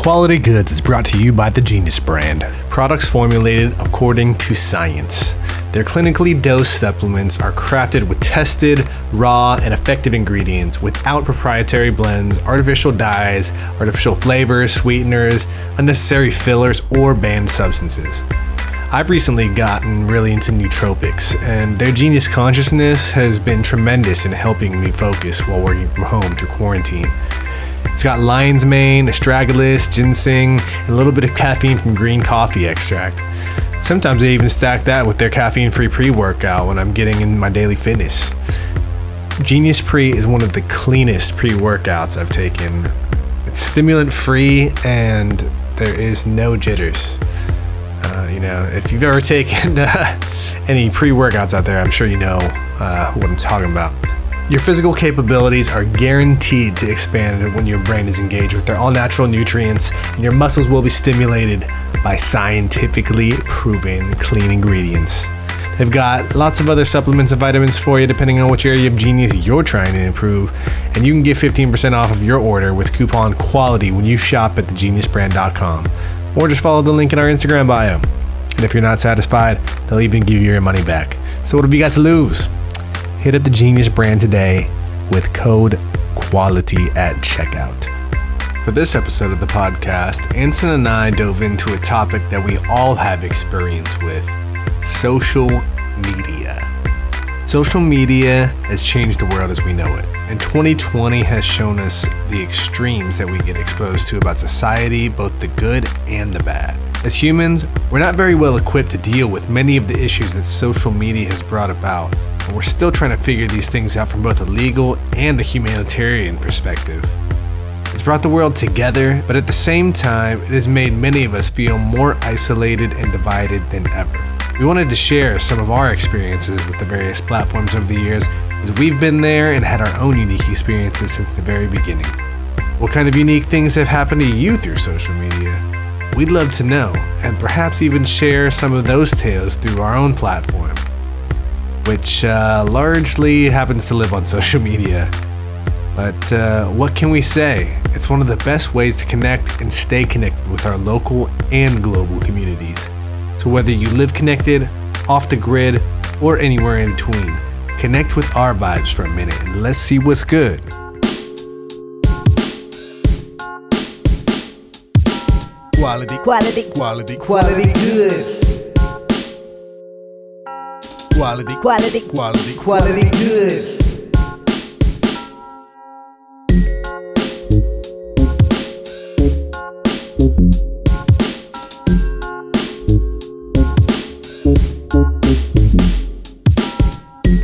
Quality Goods is brought to you by the Genius brand. Products formulated according to science. Their clinically dosed supplements are crafted with tested, raw, and effective ingredients without proprietary blends, artificial dyes, artificial flavors, sweeteners, unnecessary fillers, or banned substances. I've recently gotten really into nootropics, and their genius consciousness has been tremendous in helping me focus while working from home through quarantine. It's got lion's mane, astragalus, ginseng, and a little bit of caffeine from green coffee extract. Sometimes they even stack that with their caffeine free pre workout when I'm getting in my daily fitness. Genius Pre is one of the cleanest pre workouts I've taken. It's stimulant free and there is no jitters. Uh, you know, if you've ever taken uh, any pre workouts out there, I'm sure you know uh, what I'm talking about. Your physical capabilities are guaranteed to expand when your brain is engaged with their all natural nutrients, and your muscles will be stimulated by scientifically proven clean ingredients. They've got lots of other supplements and vitamins for you depending on which area of genius you're trying to improve. And you can get 15% off of your order with coupon QUALITY when you shop at thegeniusbrand.com. Or just follow the link in our Instagram bio. And if you're not satisfied, they'll even give you your money back. So what have you got to lose? Hit up the Genius brand today with code QUALITY at checkout. For this episode of the podcast, Anson and I dove into a topic that we all have experience with social media. Social media has changed the world as we know it, and 2020 has shown us the extremes that we get exposed to about society, both the good and the bad. As humans, we're not very well equipped to deal with many of the issues that social media has brought about, and we're still trying to figure these things out from both a legal and a humanitarian perspective. It's brought the world together, but at the same time, it has made many of us feel more isolated and divided than ever. We wanted to share some of our experiences with the various platforms over the years, as we've been there and had our own unique experiences since the very beginning. What kind of unique things have happened to you through social media? We'd love to know, and perhaps even share some of those tales through our own platform which uh, largely happens to live on social media. But uh, what can we say? It's one of the best ways to connect and stay connected with our local and global communities. So, whether you live connected, off the grid, or anywhere in between, connect with our vibes for a minute and let's see what's good. Quality, Quality. quality, quality goods. Quality, Quality. quality, quality goods.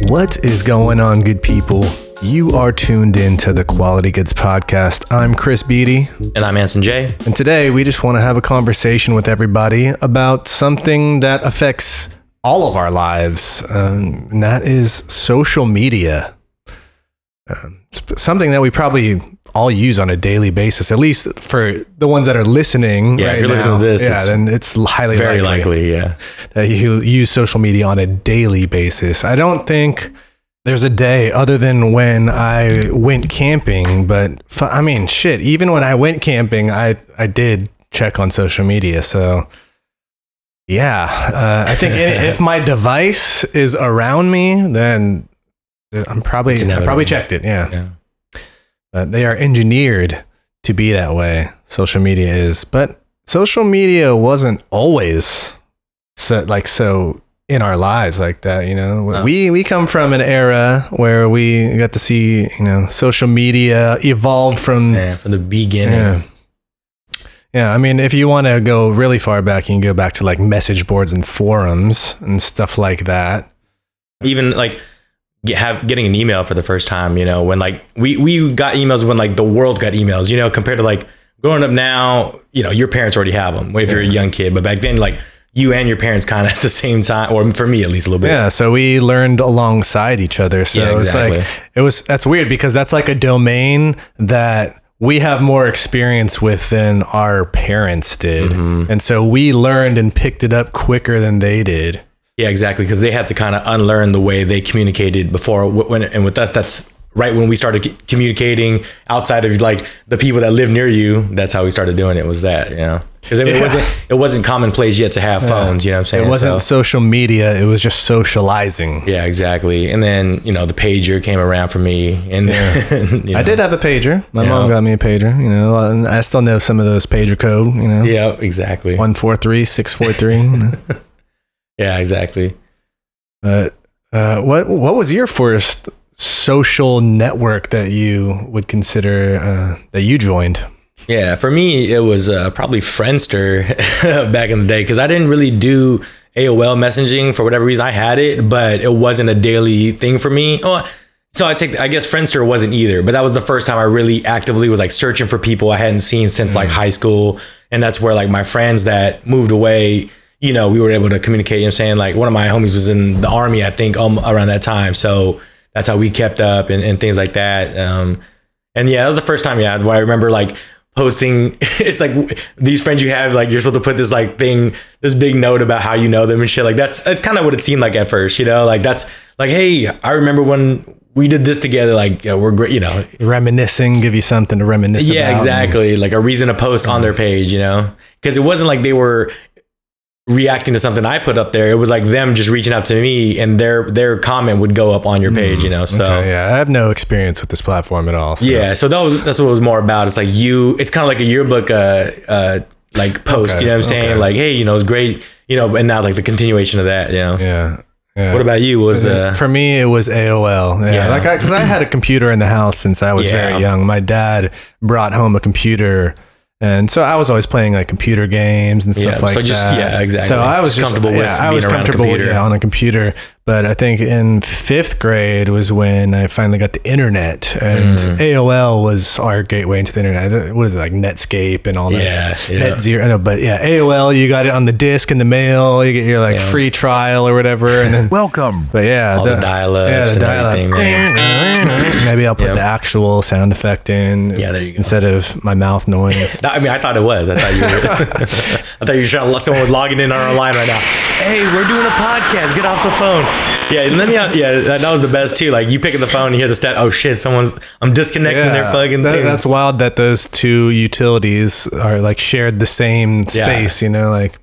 What is going on, good people? You are tuned in to the Quality Goods Podcast. I'm Chris Beatty, And I'm Anson Jay. and today we just want to have a conversation with everybody about something that affects all of our lives, um, and that is social media. Um, something that we probably all use on a daily basis, at least for the ones that are listening. Yeah, if right you're listening to this, yeah, it's then it's highly Very likely likely, yeah. that you use social media on a daily basis. I don't think there's a day other than when I went camping, but f- I mean, shit, even when I went camping, I, I did check on social media. So, yeah, uh, I think if my device is around me, then I'm probably, I probably checked it. Yeah. Yeah. But they are engineered to be that way. Social media is, but social media wasn't always so like so in our lives like that. You know, No. we we come from an era where we got to see you know social media evolve from Yeah, from the beginning. yeah. Yeah, I mean, if you want to go really far back, you can go back to like message boards and forums and stuff like that. Even like get, have getting an email for the first time, you know, when like we we got emails when like the world got emails, you know, compared to like growing up now, you know, your parents already have them if you're a young kid, but back then like you and your parents kind of at the same time or for me at least a little bit. Yeah, so we learned alongside each other. So Yeah, exactly. it's like it was that's weird because that's like a domain that we have more experience with than our parents did. Mm-hmm. And so we learned and picked it up quicker than they did. Yeah, exactly. Because they had to kind of unlearn the way they communicated before. When and with us, that's right when we started c- communicating outside of like the people that live near you, that's how we started doing it. Was that you know? Because it, Yeah. wasn't it wasn't commonplace yet to have phones. You know what I'm saying? It wasn't So- social media. It was just socializing. yeah, exactly. And then you know the pager came around for me, and then, you know, I did have a pager. My Yeah. mom got me a pager. You know, and I still know some of those pager code. You know, Yeah, exactly. one four three six four three. Yeah, exactly. But uh, what what was your first social network that you would consider uh, that you joined? Yeah, for me, it was uh, probably Friendster back in the day because I didn't really do AOL messaging for whatever reason. I had it, but it wasn't a daily thing for me. Oh, so I take, I guess Friendster wasn't either, but that was the first time I really actively was like searching for people I hadn't seen since like high school, and that's where like my friends that moved away. You know, we were able to communicate. You know what I'm saying? Like one of my homies was in the army, I think, um, around that time. So that's how we kept up and, and things like that. Um, and yeah, that was the first time, yeah, where I remember like posting. It's like these friends you have, like you're supposed to put this like thing, this big note about how you know them and shit. Like that's that's kind of what it seemed like at first, you know. Like that's like, hey, I remember when we did this together. Like yeah, we're great, you know. Reminiscing, give you something to reminisce. Yeah, about. exactly. Like a reason to post on their page, you know, because it wasn't like they were reacting to something I put up there. It was like them just reaching out to me, and their their comment would go up on your page, you know. So. Okay, yeah, I have no experience with this platform at all. so- Yeah, so that was that's what it was more about. It's like you, it's kind of like a yearbook, uh, uh, like post. Okay, You know what I'm saying? okay. Like, hey, you know, it's great. You know, and now like the continuation of that. You know, yeah. yeah. what about you? Was uh, For me, it was AOL. Yeah, Yeah. like because I, had a computer in the house since I was Yeah. very young. My dad brought home a computer, and so I was always playing like computer games and stuff Yeah, like so just- that. yeah, exactly. So I was Just comfortable with yeah, I was comfortable yeah, on a computer. But I think in fifth grade was when I finally got the internet, and Mm. AOL was our gateway into the internet. What is it like Netscape and all that? Yeah, yeah. Net zero. I know, but yeah, AOL. You got it on the disc in the mail. You get your like Yeah. free trial or whatever, and then Welcome. but yeah, all the, dial-ups yeah, the dial-up. Maybe I'll put Yeah. the actual sound effect in. Yeah, there you go. Instead of my mouth noise. That- I mean, I thought it was. I thought you. Were, I thought you were trying to. Someone was logging in on our line right now. Hey, we're doing a podcast. Get off the phone. Yeah, and then yeah, yeah, that, that was the best too. Like you pick up the phone, you hear the stat. Oh shit, someone's. I'm disconnecting their fucking that- thing. that's wild that those two utilities are like shared the same Yeah. space. You know, like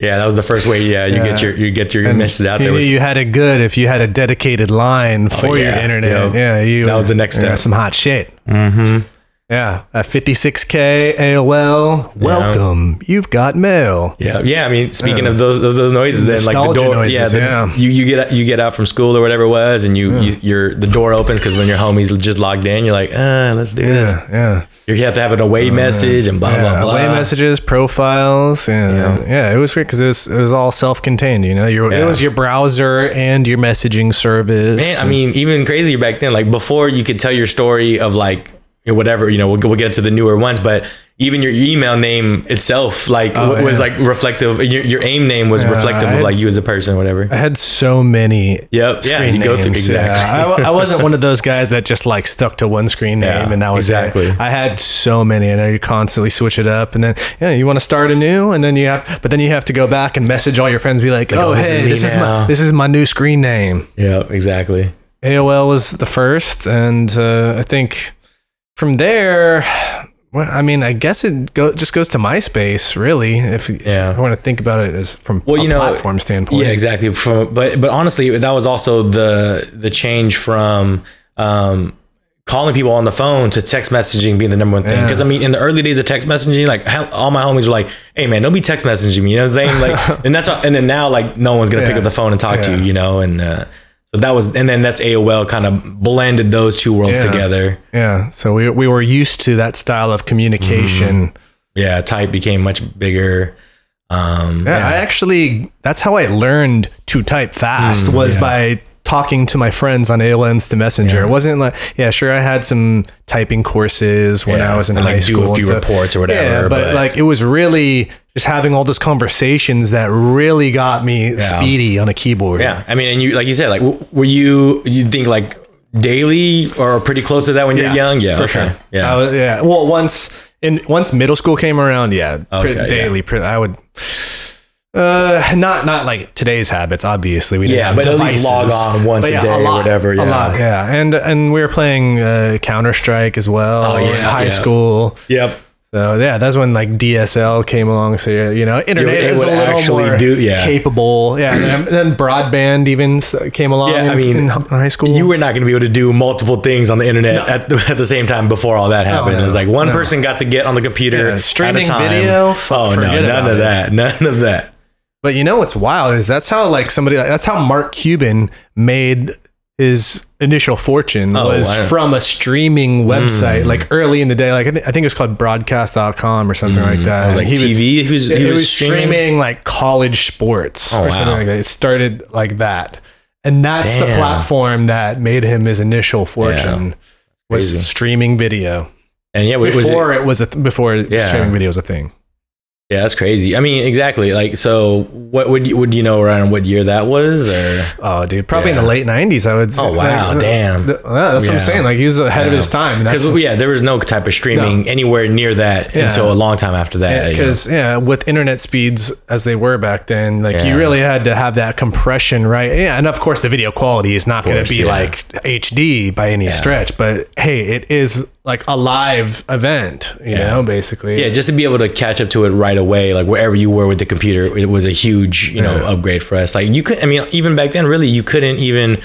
yeah, that was the first way. Yeah, you Yeah. get your you get your and message out there. Was, you had it good if you had a dedicated line for your yeah, internet. yeah. Yeah, you. That was the next step. Some hot shit. Mm-hmm. Yeah, at 56k AOL. Welcome. You've got mail. Yeah, yeah. I mean, speaking of those those, those noises, then like the door, noises, yeah, yeah. you you get you get out from school or whatever it was, and you, you you're the door opens because when your homies just logged in, you're like, ah, let's do this. Yeah, yeah. You have to have an away message and blah yeah, blah blah. away messages, profiles, and yeah, Yeah. it was great because it was, it was all self-contained. You know, your it was your browser and your messaging service. Man, I mean, even crazier back then. Like before, you could tell your story of like whatever. You know, we'll, we'll get to the newer ones, but even your email name itself, like Oh, was yeah. like reflective. Your, your aim name was Yeah, reflective I of like you as a person, or whatever. I had so many. Yep. Yeah. Screen You go through names. exactly. Yeah, I, I wasn't one of those guys that just like stuck to one screen name and that was exactly. it. I had so many, and you constantly switch it up, and then yeah, you want to start anew, and then you have, but then you have to go back and message all your friends, be like, oh, oh, this is hey, this is my this is my new screen name. Yeah. Exactly. AOL was the first, and uh, I think from there, well, I mean, I guess it go, just goes to MySpace, really. If, if you want to think about it as from Well, a you know, platform standpoint. Yeah, exactly. From but but honestly, that was also the the change from um, calling people on the phone to text messaging being the number one thing. Yeah. Because I mean, in the early days of text messaging, like all my homies were like, "Hey man, don't be text messaging me." You know what I'm saying? Like, and that's and then now like no one's gonna pick up the phone and talk to you. You know, and uh, so that was and then that's AOL kind of blended those two worlds Yeah. together. Yeah. So we, we were used to that style of communication. Yeah, type became much bigger. Um, Yeah, I actually that's how I learned to type fast Hmm, was by talking to my friends on AOL Instant Messenger. It wasn't like yeah, sure I had some typing courses when Yeah, I was in and, high like, do a school. few reports or whatever, Yeah, but, but- like it was really just having all those conversations that really got me speedy on a keyboard. Yeah, I mean, and you like you said, like, w- were you you think like daily or pretty close to that when you're young? Yeah, for okay. sure. Yeah, was- yeah. Well, once in once middle school came around, yeah, Okay, yeah. daily. Pre- I would. Uh, not not like today's habits. Obviously, we didn't Yeah, but at least log on once But a day or whatever, A yeah. lot, yeah. And and we were playing uh, Counter Strike as well Oh, in yeah, high yeah. school. Yep. So yeah, that's when like DSL came along. So you know, internet it is a little actually more do- yeah. capable. Yeah, and then, and then broadband even came along. Yeah, in, I mean, in high school. You were not going to be able to do multiple things on the internet at, the, at the same time before all that happened. no, it was like one no. person got to get on the computer, Yeah, streaming video, f- Oh no, none of it. that. None of that. But you know what's wild is that's how like somebody that's how Mark Cuban made his initial fortune Oh, was wow. from a streaming website Hmm. like early in the day like I, thi- I think it was called broadcast.com or something like that. It was like he TV. He was, it he was, streaming? like college sports Oh, or something like that. It started like that. And that's the platform that made him his initial fortune was Crazy. streaming video. And yeah, was it, Before it, was a th- before Yeah. streaming video was a thing. Yeah, that's crazy. I mean, exactly. Like, so what would you would you know around what year that was? Or Oh, dude, probably in the late '90s. I would. Oh, say. Oh, wow, Like, damn. yeah, that's what I'm saying. Like he was ahead of his time. because yeah, there was no type of streaming anywhere near that Yeah. until a long time after that. because yeah, with internet speeds as they were back then, like Yeah. you really had to have that compression, right? Yeah, and of course the video quality is not going to be yeah. like HD by any stretch, but hey, it is like a live event, you know, basically. Yeah, just to be able to catch up to it right away, like wherever you were with the computer, it was a huge, you know, Yeah. upgrade for us. Like you could, I mean, even back then, really, you couldn't even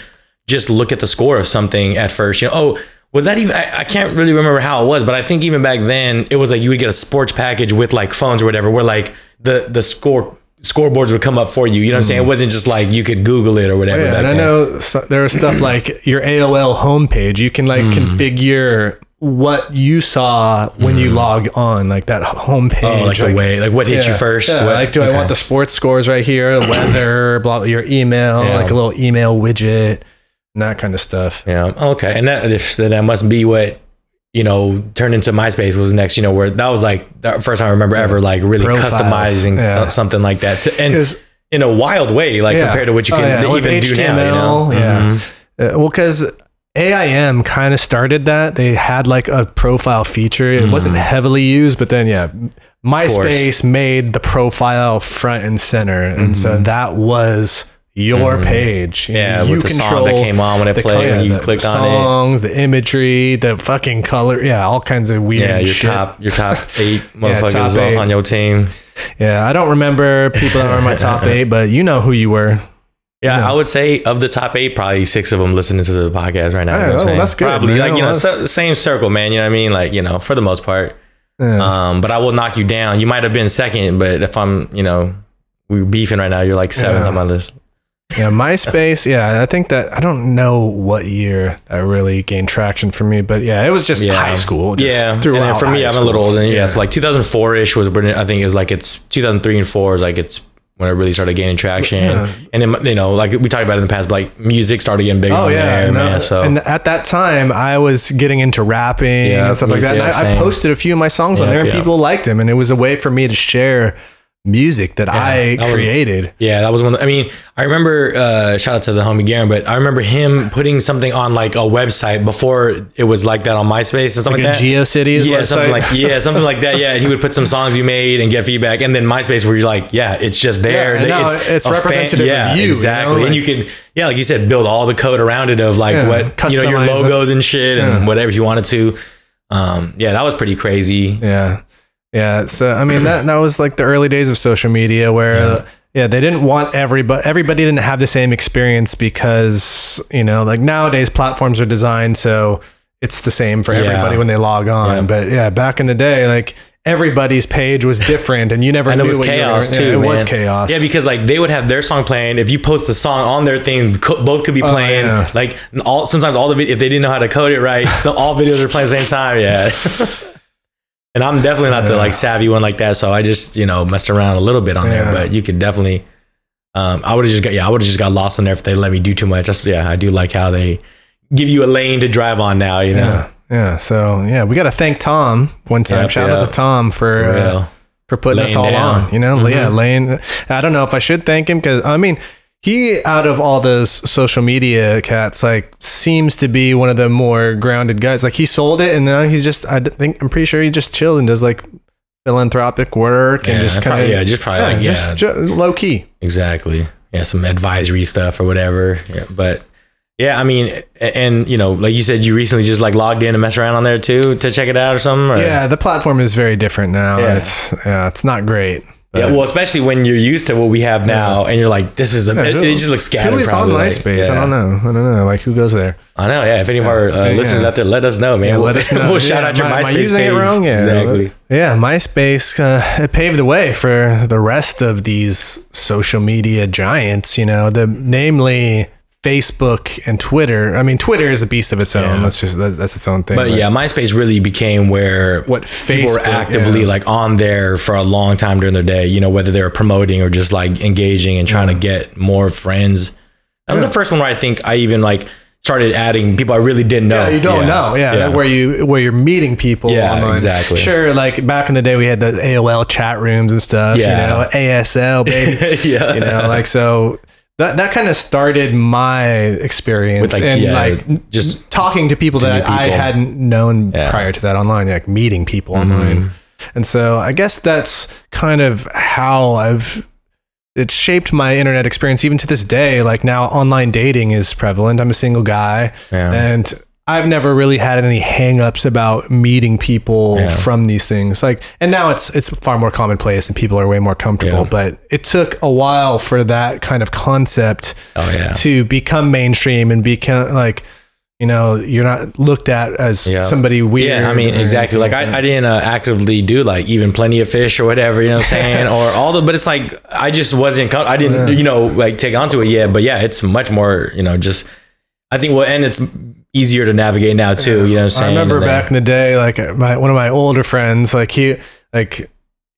just look at the score of something at first. You know, oh, was that even? I, I can't really remember how it was, but I think even back then, it was like you would get a sports package with like phones or whatever, where like the the score scoreboards would come up for you. You know what I'm saying? It wasn't just like you could Google it or whatever. Mm. Yeah, and I know so, there was stuff like your AOL homepage. You can like Hmm. configure what you saw when you log on, like that homepage. Oh, like, the way, like what hit you first? yeah, what- like, do I want the sports scores right here, weather, blah, your email, Yeah. like a little email widget, and that kind of stuff. Yeah. Okay. And that if, that must be what you know turned into MySpace was next. You know where that was like the first time I remember ever like really Profiles, customizing yeah. something like that, to, and in a wild way, like Yeah. compared to what you Oh, can yeah, with even do now. You know? Yeah. Mhm. Uh, well, because AIM kind of started that. They had like a profile feature. It wasn't Mm. heavily used, but then yeah, MySpace made the profile front and center, and so that was your page. Mm-hmm. Yeah, you with the song that came on when it played, when you the- clicked the on it. songs, the imagery, the fucking color. Yeah, all kinds of weird Yeah, your shit. top, your top eight Yeah, motherfuckers top on- eight. on your team. Yeah, I don't remember people that were in my top eight, but you know who you were. Yeah, Yeah. I would say of the top eight, probably six of them listening to the podcast right now. you know Yeah, oh, that's good, Probably man. like you know, so, same circle, man. You know what I mean? Like you know, for the most part. Yeah. Um, but I will knock you down. You might have been second, but if I'm, you know, we're beefing right now, you're like seventh Yeah. on my list. Yeah, MySpace. Yeah, I think that I don't know what year that really gained traction for me, but yeah, it was just Yeah. high school. Just yeah, and throughout then for me, I'm a little older. Yeah, so like 2004 ish was when I think it was like it's 2003 and four is like it's when it really started gaining traction. Yeah. And then you know, like we talked about it in the past, but like music started getting big. Oh yeah, there, and, uh. So and at that time, I was getting into rapping Yeah, and stuff like that. And I, I posted a few of my songs on there, and people liked them, and it was a way for me to share music that I that was- created. Yeah, that was one. Of, I mean, I remember. Uh, shout out to the homie Garen, but I remember him putting something on like a website before it was like that on MySpace and stuff like, Like a that. GeoCities yeah, website. something like yeah, something like that. Yeah, and he would put some songs you made and get feedback, and then MySpace where you're like, yeah, it's just there. Yeah, now it's representative of yeah, you, you know, exactly. and you like- can yeah, like you said, build all the code around it of like Yeah, what you know your customize it. logos and shit Yeah. and whatever you wanted to. Um, yeah, that was pretty crazy. Yeah. Yeah. So I mean that that was like the early days of social media where uh, yeah, they didn't want everybody everybody didn't have the same experience because, you know, like nowadays platforms are designed so it's the same for Yeah. everybody when they log on. Yeah. But yeah, back in the day, like everybody's page was different and you never and it knew was what you were chaos too. yeah, it was chaos. Yeah, because like they would have their song playing. If you post a song on their thing, co- both could be playing. Oh, yeah. Like all sometimes all the if they didn't know how to code it right, so all videos are playing at the same time. Yeah. and I'm definitely not the like savvy one like that, so I just you know messed around a little bit on Yeah. there. But you could definitely. Um, I would have just got yeah, I would have just got lost in there if they let me do too much. That's, yeah, I do like how they give you a lane to drive on now. You know. yeah. Yeah. So yeah, we got to thank Tom one time. Yep, Shout out to Tom for For uh, for putting us all down. on. You know, yeah, laying. I don't know if I should thank him because I mean, he out of all those social media cats, like seems to be one of the more grounded guys. Like he sold it, and now he's just i think I'm pretty sure he just chilled and does like philanthropic work and just kind of yeah, just probably like, just yeah. low key. Exactly. Yeah, some advisory stuff or whatever. Yeah, but yeah, I mean, and you know, like you said, you recently just like logged in and messed around on there too to check it out or something. Or? Yeah, the platform is very different now. Yeah. It's yeah, it's not great. Yeah, well, especially when you're used to what we have now, and you're like, this is a, it, it just looks scattered. Who is on probably, like, MySpace? yeah. I don't know. I don't know. Like who goes there? I know. Yeah, if any of our uh, Yeah. listeners out there, let us know, man. Yeah, we'll, let us know. we'll shout Yeah, out your am I- am I MySpace using page. it wrong? Yeah, exactly. Yeah, MySpace uh, it paved the way for the rest of these social media giants. You know, the namely Facebook and Twitter. I mean, Twitter is a beast of its own. Yeah. That's just that, that's its own thing. But yeah, MySpace really became where What people were actively yeah. like on there for a long time during their day. You know, whether they were promoting or just like engaging and trying to get more friends. That was the first one where I think I even like started adding people I really didn't know. Yeah, you don't know. Yeah, that where you where you're meeting people. Yeah, online. exactly. Sure, like back in the day, we had the AOL chat rooms and stuff. Yeah. You know, ASL, baby. Yeah. You know, like so. That, that kind of started my experience With, like, and yeah, like just talking to people that new I hadn't known Yeah. Mm-hmm. prior to that online, like meeting people online. And so I guess that's kind of how I've it's shaped my internet experience even to this day. Like now online dating is prevalent. I'm a single guy Yeah. and I've never really had any hangups about meeting people Yeah. from these things. Like and now it's it's far more commonplace and people are way more comfortable, Yeah. but it took a while for that kind of concept Oh yeah. to become mainstream and become like you know you're not looked at as somebody weird. Yeah, I mean, exactly. Like anything I, I didn't uh, actively do like even plenty of fish or whatever, you know what I'm saying? or all the, but it's like, I just wasn't, com- I didn't, you know, like take onto it yet. But yeah, it's much more, you know, just, I think, well, and it's easier to navigate now too, you know what I'm saying? I remember then- back in the day, like my one of my older friends, like he like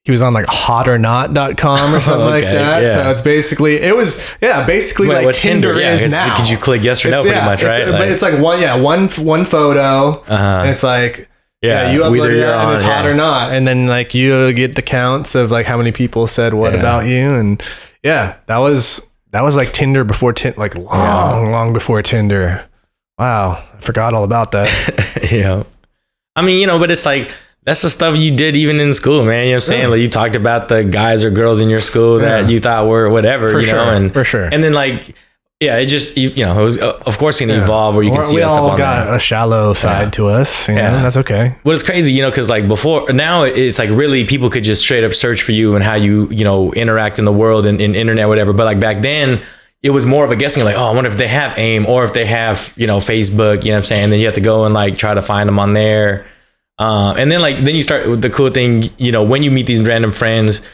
he was on like hotornot.com or not.com or something like that. yeah. So it's basically it was yeah, basically Wait, like what Tinder, Yeah, is it's- now. Could you click yes or no It's- pretty yeah, much, it's- right? but Like, it's like one yeah, one one photo uh-huh. and it's like yeah, yeah, you upload it and it's hot or not. And then like you get the counts of like how many people said what about you. And yeah, that was that was like Tinder before Tinder like long, long before Tinder. Wow. I forgot all about that. yeah. I mean, you know, but it's like that's the stuff you did even in school, man. You know what I'm saying? Yeah. Like you talked about the guys or girls in your school that Yeah. you thought were whatever, For you sure, know, and for sure. And then like, yeah, it just you, you know, it was uh, of course going to evolve where you can Or see we all got there. a shallow side Yeah. to us, you know, Yeah. and that's okay. But it's crazy, you know, because like before now it's like really people could just straight up search for you and how you you know interact in the world and in internet whatever. But like back then. It was more of a guessing, like, oh, I wonder if they have AIM or if they have, you know, Facebook, you know what I'm saying? then you have to go and like try to find them on there. Um, and then like then you start with the cool thing, you know, when you meet these random friends,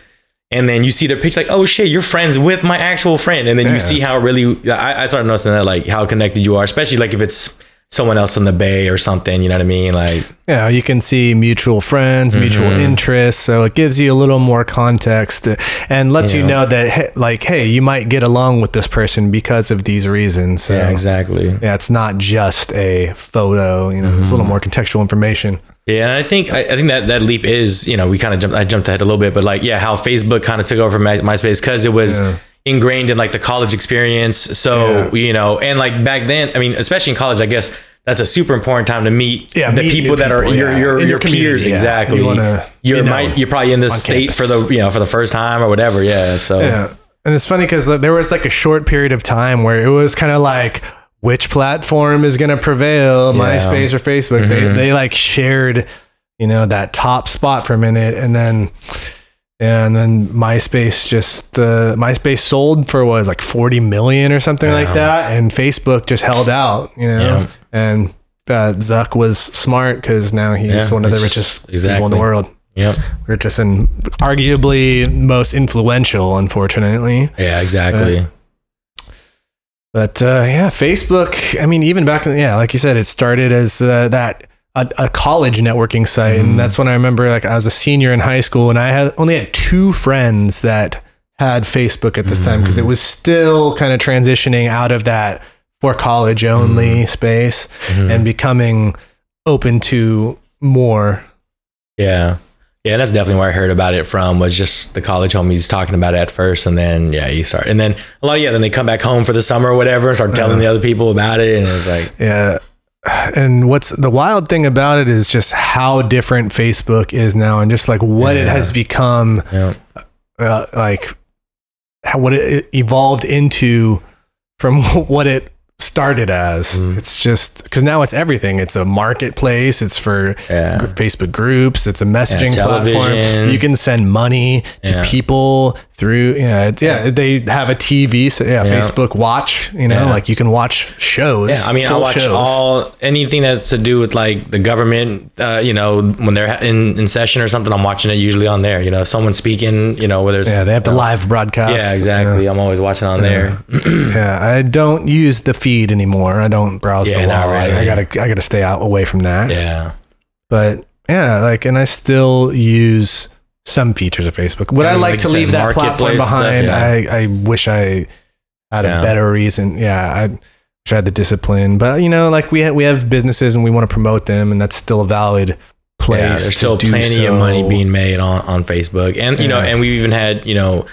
and then you see their picture, like, oh shit, you're friends with my actual friend, and then you see how really I, I started noticing that like how connected you are, especially like if it's someone else in the bay or something, you know what I mean? Like, Yeah, you can see mutual friends, mutual Mm-hmm. interests, so it gives you a little more context and lets you know that like hey, you might get along with this person because of these reasons. So yeah, exactly. yeah, it's not just a photo, you know, there's a Mm-hmm. little more contextual information. Yeah, and I think I, I think that that leap is you know we kind of jumped I jumped ahead a little bit, but like yeah, how Facebook kind of took over My, MySpace because it was Yeah. Ingrained in like the college experience. So you know, and like back then, I mean, especially in college, I guess that's a super important time to meet Yeah, the meet people that are your yeah. your In your, your peers yeah. exactly. You wanna you're be known might you're probably in this state for the you know for the first time or whatever. Yeah, so Yeah. And it's funny because there was like a short period of time where it was kind of like, which platform is going to prevail, MySpace or Facebook? Mm-hmm. They, they like shared, you know, that top spot for a minute. And then, yeah, and then MySpace just, uh, MySpace sold for what was like 40 million or something like that. And Facebook just held out, you know, Yeah. and uh, Zuck was smart because now he's Yeah, one of the richest just- people in the world. Yep. Richest and arguably most influential, unfortunately. Yeah, exactly. But uh, yeah, Facebook. I mean, even back in yeah, like you said, it started as uh, that a, a college networking site, Mm-hmm. and that's when I remember like I was a senior in high school, and I had only had two friends that had Facebook at this time because it Mm-hmm. was still kind of transitioning out of that for college only Mm-hmm. space and becoming open to more. Yeah. Yeah, that's definitely where I heard about it from was just the college homies talking about it at first and then yeah, you start and then a lot of yeah, then they come back home for the summer or whatever and start telling the other people about it and it's like Yeah. And what's the wild thing about it is just how different Facebook is now, and just like what it has become, Yeah. uh, like how, what it evolved into from what it started as. Mm. It's just because now it's everything. It's a marketplace. It's for Yeah. Facebook groups. It's a messaging platform. You can send money to Yeah. people through. Yeah, it's, yeah. They have a TV. So yeah, Yeah. Facebook Watch. You know, Yeah. like you can watch shows. Yeah, I mean, I watch shows. all anything that's to do with like the government. Uh, you know, when they're in, in session or something, I'm watching it usually on there. You know, someone speaking. You know, whether it's Yeah, they have the know, live broadcast. Yeah, exactly. I'm always watching on there. Yeah, I don't use the feed anymore. I don't browse Yeah, the wall. I- I, gotta, I gotta stay out away from that. Yeah, But yeah, like, and I still use some features of Facebook. Would Yeah, I like, like to leave that platform marketplace stuff, behind? yeah. I, I wish I had a better reason. Yeah, I wish I had the discipline. But you know, like we ha- we have businesses and we want to promote them, and that's still a valid place. yeah. There's still plenty so. of money being made on on Facebook, and you know, and we even had you know,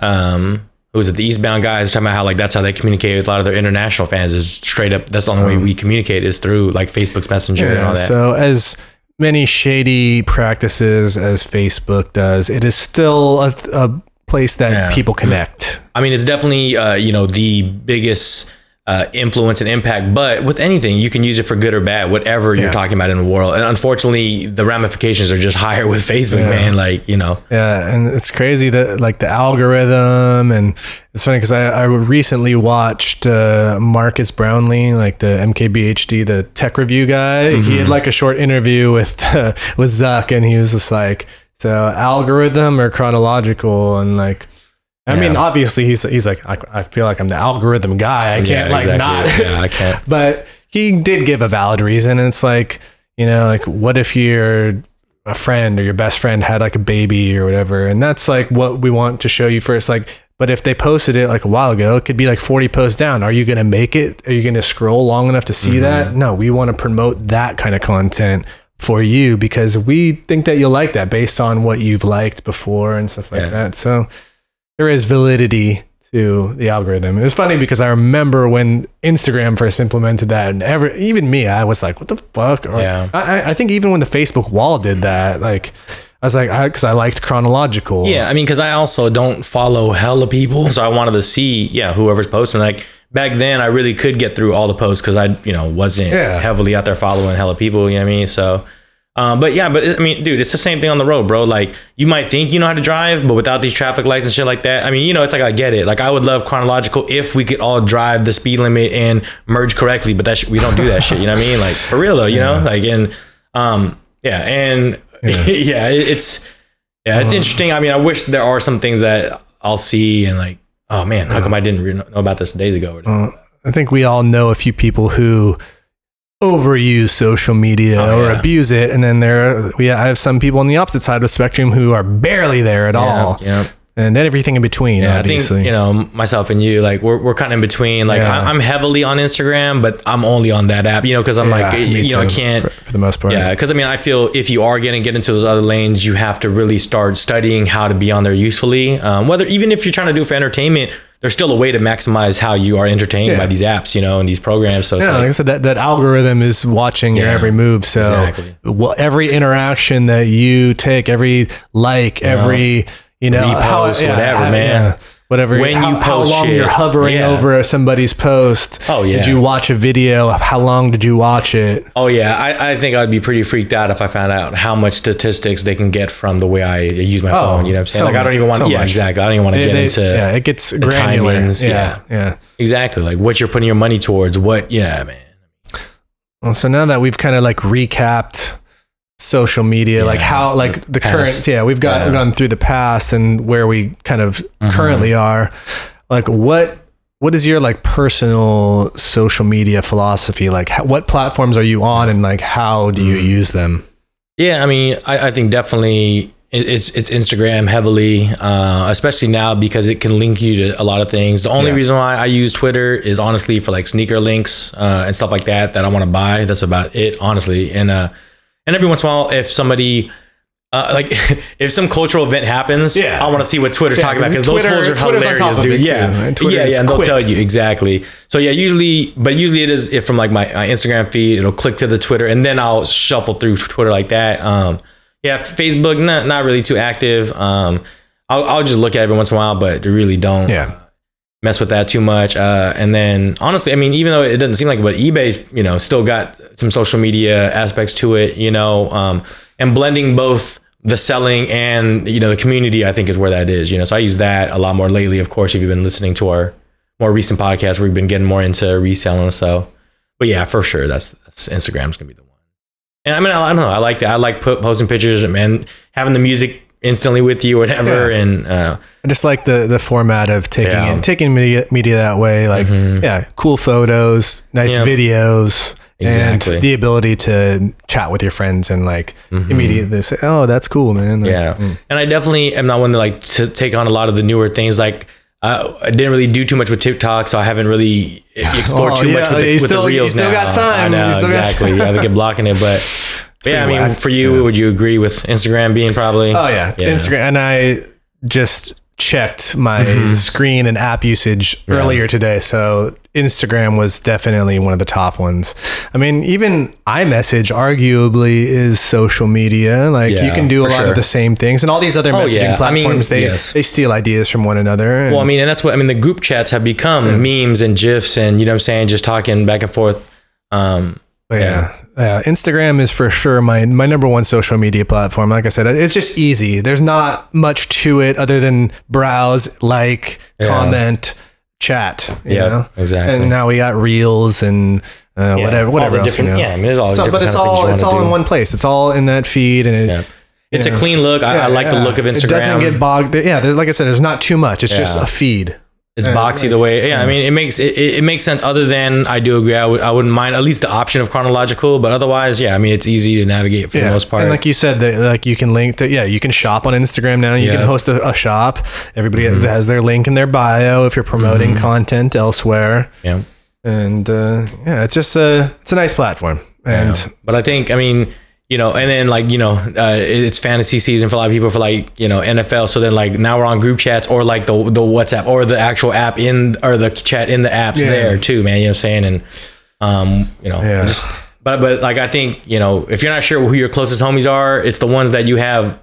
um, who was it? The Eastbound guys talking about how like that's how they communicate with a lot of their international fans is straight up. That's the only way we communicate is through like Facebook's Messenger and Um, all that. so as many shady practices as Facebook does, it is still a, a place that Yeah. people connect. I mean, it's definitely uh, you know the biggest uh, influence and impact. But with anything, you can use it for good or bad, whatever Yeah. you're talking about in the world. And unfortunately, the ramifications are just higher with Facebook, Yeah. man. Like you know, Yeah, and it's crazy that like the algorithm, and it's funny because I, I recently watched uh, Marques Brownlee, like the MKBHD, the tech review guy. He had like a short interview with uh, with Zuck, and he was just like, "So algorithm or chronological?" And like, I mean, obviously he's he's like, I, I feel like I'm the algorithm guy. I can't Yeah, like exactly. not. Yeah, I can't. but he did give a valid reason and it's like you know like what if you're a friend or your best friend had like a baby or whatever and that's like what we want to show you first like but if they posted it like a while ago it could be like 40 posts down are you going to make it are you going to scroll long enough to see mm-hmm. that no we want to promote that kind of content for you because we think that you'll like that based on what you've liked before and stuff like Yeah. that so there is validity to the algorithm. It was funny because I remember when Instagram first implemented that, and ever even me, I was like, "What the fuck?" Or, Yeah. I, I- I think even when the Facebook wall did that, like, I was like, because I, liked chronological. Yeah, I mean, because I also don't follow hella people, so I wanted to see, yeah, whoever's posting. Like back then, I really could get through all the posts because I, you know, wasn't Yeah. heavily out there following hella people. You know what I mean? So, um, but yeah, but it, I mean, dude, it's the same thing on the road, bro. Like you might think you know how to drive, but without these traffic lights and shit like that, I mean, you know, it's like I get it. Like I would love chronological if we could all drive the speed limit and merge correctly, but that sh- we don't do that shit. You know what I mean? Like for real though, you know, like and um, yeah, and yeah, it, it's. Yeah, it's interesting. I mean, I wish there are some things that I'll see and like, oh man, how come I didn't re- know about this days ago? Uh, I think we all know a few people who overuse social media Oh, or yeah. abuse it, and then there, we I have some people on the opposite side of the spectrum who are barely there at all, yeah. and then everything in between. Yeah, I think you know myself and you, like we're, we're kind of in between. Like Yeah. I'm heavily on Instagram, but I'm only on that app, you know, because I'm like, Yeah, me you know, I can't. for, for the most part. Yeah, because I mean, I feel if you are going to get into those other lanes, you have to really start studying how to be on there usefully. Um, whether even if you're trying to do for entertainment, there's still a way to maximize how you are entertained Yeah. by these apps, you know, and these programs. So Yeah, like I said, that, that algorithm is watching your every move. So exactly. well, every interaction that you take, every like, every you know, Repost, whatever, man. Whatever. When how, you how long shit. you're hovering Yeah. over somebody's post. Oh, yeah. Did you watch a video? How long did you watch it? oh yeah, I, I think I'd be pretty freaked out if I found out how much statistics they can get from the way I use my Oh, phone. You know what I'm saying? so like I don't even want to. so yeah, much. exactly. I don't even want to get they- into. yeah, it gets granular. timings, yeah, yeah. yeah. Exactly. Like what you're putting your money towards. What? Yeah, man. Well, so now that we've kind of like recapped social media, like how like the, current, past. yeah, we've got Yeah. Mm-hmm. gone through the past and where we kind of currently are. Like what what is your like personal social media philosophy? Like how, what platforms are you on and like how do Mm. you use them? Yeah, I mean, I, I think definitely it's it's Instagram heavily, uh, especially now because it can link you to a lot of things. The only Yeah. reason why I use Twitter is honestly for like sneaker links uh, and stuff like that that I want to buy. That's about it, honestly. And uh, and every once in a while, if somebody uh, like if some cultural event happens, Yeah. I want to see what Twitter's Yeah, talking about because those fools are Twitter's hilarious, dude. it, too, yeah, yeah, yeah, and they'll quick. tell you exactly. So yeah, usually, but usually it is if from like my, my Instagram feed, it'll click to the Twitter, and then I'll shuffle through Twitter like that. Um, yeah, Facebook, not not really too active. Um, I'll, I'll just look at it every once in a while, but really don't Yeah. Mess with that too much. Uh, and then honestly, I mean, even though it doesn't seem like it, but eBay's, you know, still got some social media aspects to it, you know, um, and blending both the selling and, you know, the community, I think is where that is, you know, so I use that a lot more lately. Of course, if you've been listening to our more recent podcast, we've been getting more into reselling. So, but yeah, for sure. That's, that's Instagram's gonna be the one. And I mean, I, I don't know. I like that. I like put, posting pictures and, and having the music instantly with you, whatever. Yeah. And, uh, I just like the the format of taking Yeah. Mm-hmm. it, taking media media that way. Like, yeah, cool photos, nice Yeah. videos, Exactly. and the ability to chat with your friends and like immediately say, "Oh, that's cool, man." Like, Mm-hmm. Yeah, and I definitely am not one to like to take on a lot of the newer things. Like uh, I didn't really do too much with TikTok, so I haven't really explored Oh, too yeah, much with the, you with still- the you reels still now. got time. I know You exactly. I have to get blocking it, but yeah, I mean, whack. for you, Yeah. would you agree with Instagram being probably? Oh yeah, Instagram. And I just checked my Mm-hmm. screen and app usage earlier today, so Instagram was definitely one of the top ones. I mean, even iMessage arguably is social media. Like you can do a lot sure. of the same things, and all these other Oh, messaging yeah. I mean, platforms they yes. they steal ideas from one another. and- Well, I mean, and that's what I mean. The group chats have become memes and gifs, and you know what I'm saying, just talking back and forth. Um, yeah. Yeah. Instagram is for sure my my number one social media platform. Like I said, it's just easy. There's not much to it other than browse, like, Yeah. comment, chat. You Yeah, know? exactly. And now we got reels and uh, yeah, whatever whatever else. different, you know? yeah, I mean, there's all So- different but it's kind of things all it's wanna all in one place. It's all in that feed, and it, Yeah. It's know. a clean look. I, I like the look of Instagram. It doesn't get bogged. Yeah, there's like I said, there's not too much. It's just a feed. It's Yeah, boxy right. the way. Yeah, I mean, it makes it, it, makes sense. Other than I do agree, I would I wouldn't mind at least the option of chronological, but otherwise, yeah, I mean, it's easy to navigate for the most part. And like you said, that like you can link that. Yeah, you can shop on Instagram now. You Yeah. Mm-hmm. can host a, a shop. Everybody has their link in their bio if you're promoting content elsewhere. yeah. And uh, yeah, it's just a it's a nice platform. And Yeah. but I think I mean you know and then like you know uh, it's fantasy season for a lot of people for like you know NFL so then like now we're on group chats or like the the WhatsApp or the actual app in or the chat in the apps Yeah. there too man you know what I'm saying and um you know Yeah. just but but like I think you know if you're not sure who your closest homies are it's the ones that you have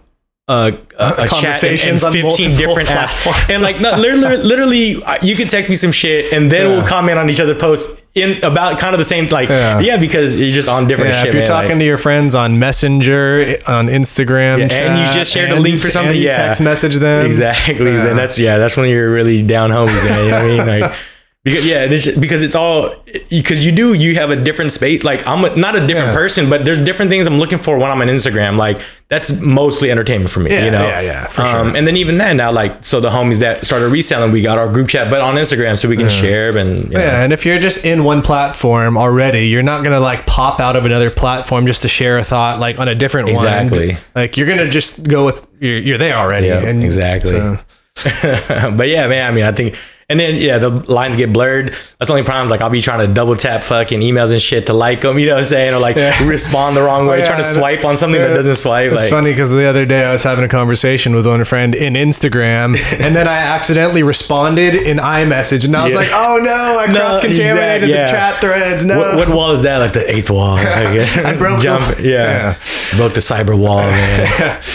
a, a, a chat and, and Conversations on 15 multiple different apps platforms. and like no, literally, literally uh, you can text me some shit and then Yeah. we'll comment on each other posts in about kind of the same like Yeah. yeah, because you're just on different yeah, shit if you're man, talking like- to your friends on Messenger, on Instagram, Yeah, and you just shared a link for something, you yeah. text message them Exactly. Then that's yeah. That's when you're really down homies, man. You know what I mean? Like because yeah, it's because it's all because you do you have a different space. Like I'm a, not a different Yeah. person, but there's different things I'm looking for when I'm on Instagram. Like that's mostly entertainment for me. Yeah, you know? yeah, yeah, for um, sure. And then even then now, like so the homies that started reselling, we got our group chat, but on Instagram, so we can share and you know, Yeah, and if you're just in one platform already, you're not gonna like pop out of another platform just to share a thought like on a different Exactly. one. Like you're gonna just go with you're, you're there already. Yeah, and exactly. so- but yeah, man. I mean, I think, and then yeah, the lines get blurred. That's the only problem. Like I'll be trying to double tap fucking emails and shit to like them. You know what I'm saying? Or like Yeah. respond the wrong way, yeah, trying to swipe on something that doesn't swipe. It's like, funny because the other day I was having a conversation with one friend in Instagram, and then I accidentally responded in iMessage, and I was Yeah. like, "Oh no, I No, cross contaminated yeah. the chat threads." No, What, what wall is that? Like the eighth wall. I broke Jump. the- Yeah. Broke the cyber wall, man.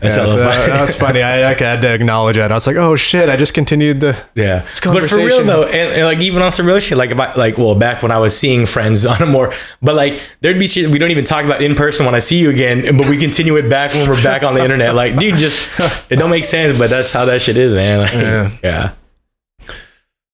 That's Yeah, so that, funny. that was funny. I, I had to acknowledge that. I was like, "Oh shit!" I just continued the. Yeah, but for real though, and, and like even on some real shit, like if I like, well, back when I was seeing friends on a more, but like there'd be shit we don't even talk about in person when I see you again, but we continue it back when we're back on the internet. Like, dude, just it don't make sense, but that's how that shit is, man. Like, Yeah. yeah.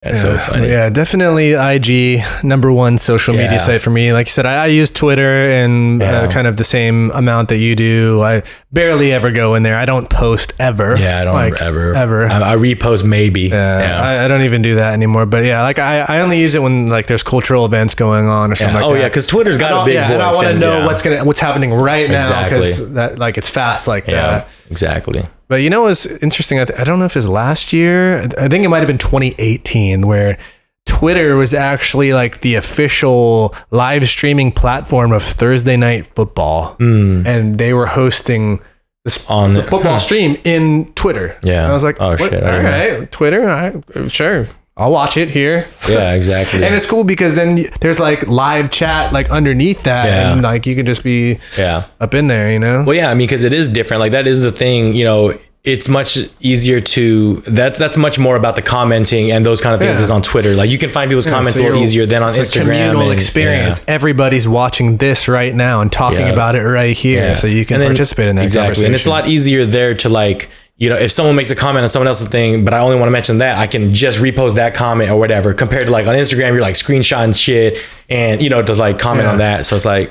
That's so Yeah, funny. Yeah, definitely IG number one social media site for me. Like you said, I, I use Twitter and uh, kind of the same amount that you do. I barely ever go in there. I don't post ever. Yeah, I don't like, ever ever. I, I repost maybe. Yeah, yeah. I, I don't even do that anymore. But yeah, like I, I only use it when like there's cultural events going on or something Yeah. like oh that. yeah, because Twitter's got a big yeah, voice. and I want to know yeah. what's gonna what's happening right now because that like it's fast like Yeah, that. exactly. But you know what's interesting? I, th- I don't know if it's last year. I think it might have been 2018 where Twitter was actually like the official live streaming platform of Thursday night football, Hmm. and they were hosting this On the football stream in Twitter. Yeah. And I was like, Oh, what? shit, All right, Twitter. I, sure, I'll watch it here. Yeah, exactly. And it's cool because then there's like live chat like underneath that, Yeah. and like you can just be yeah. up in there, you know. Well, yeah, I mean, because it is different. Like that is the thing. You know, it's much easier to that's that's much more about the commenting and those kind of things Yeah. is on Twitter. Like you can find people's comments So a little easier than on it's a Instagram. communal and- experience. Everybody's watching this right now and talking Yeah. about it right here, Yeah. so you can then- participate in that exactly. And it's a lot easier there to like, you know, if someone makes a comment on someone else's thing, but I only want to mention that, I can just repost that comment or whatever. Compared to like on Instagram, you're like screenshotting shit and you know to like comment Yeah. on that. So it's like,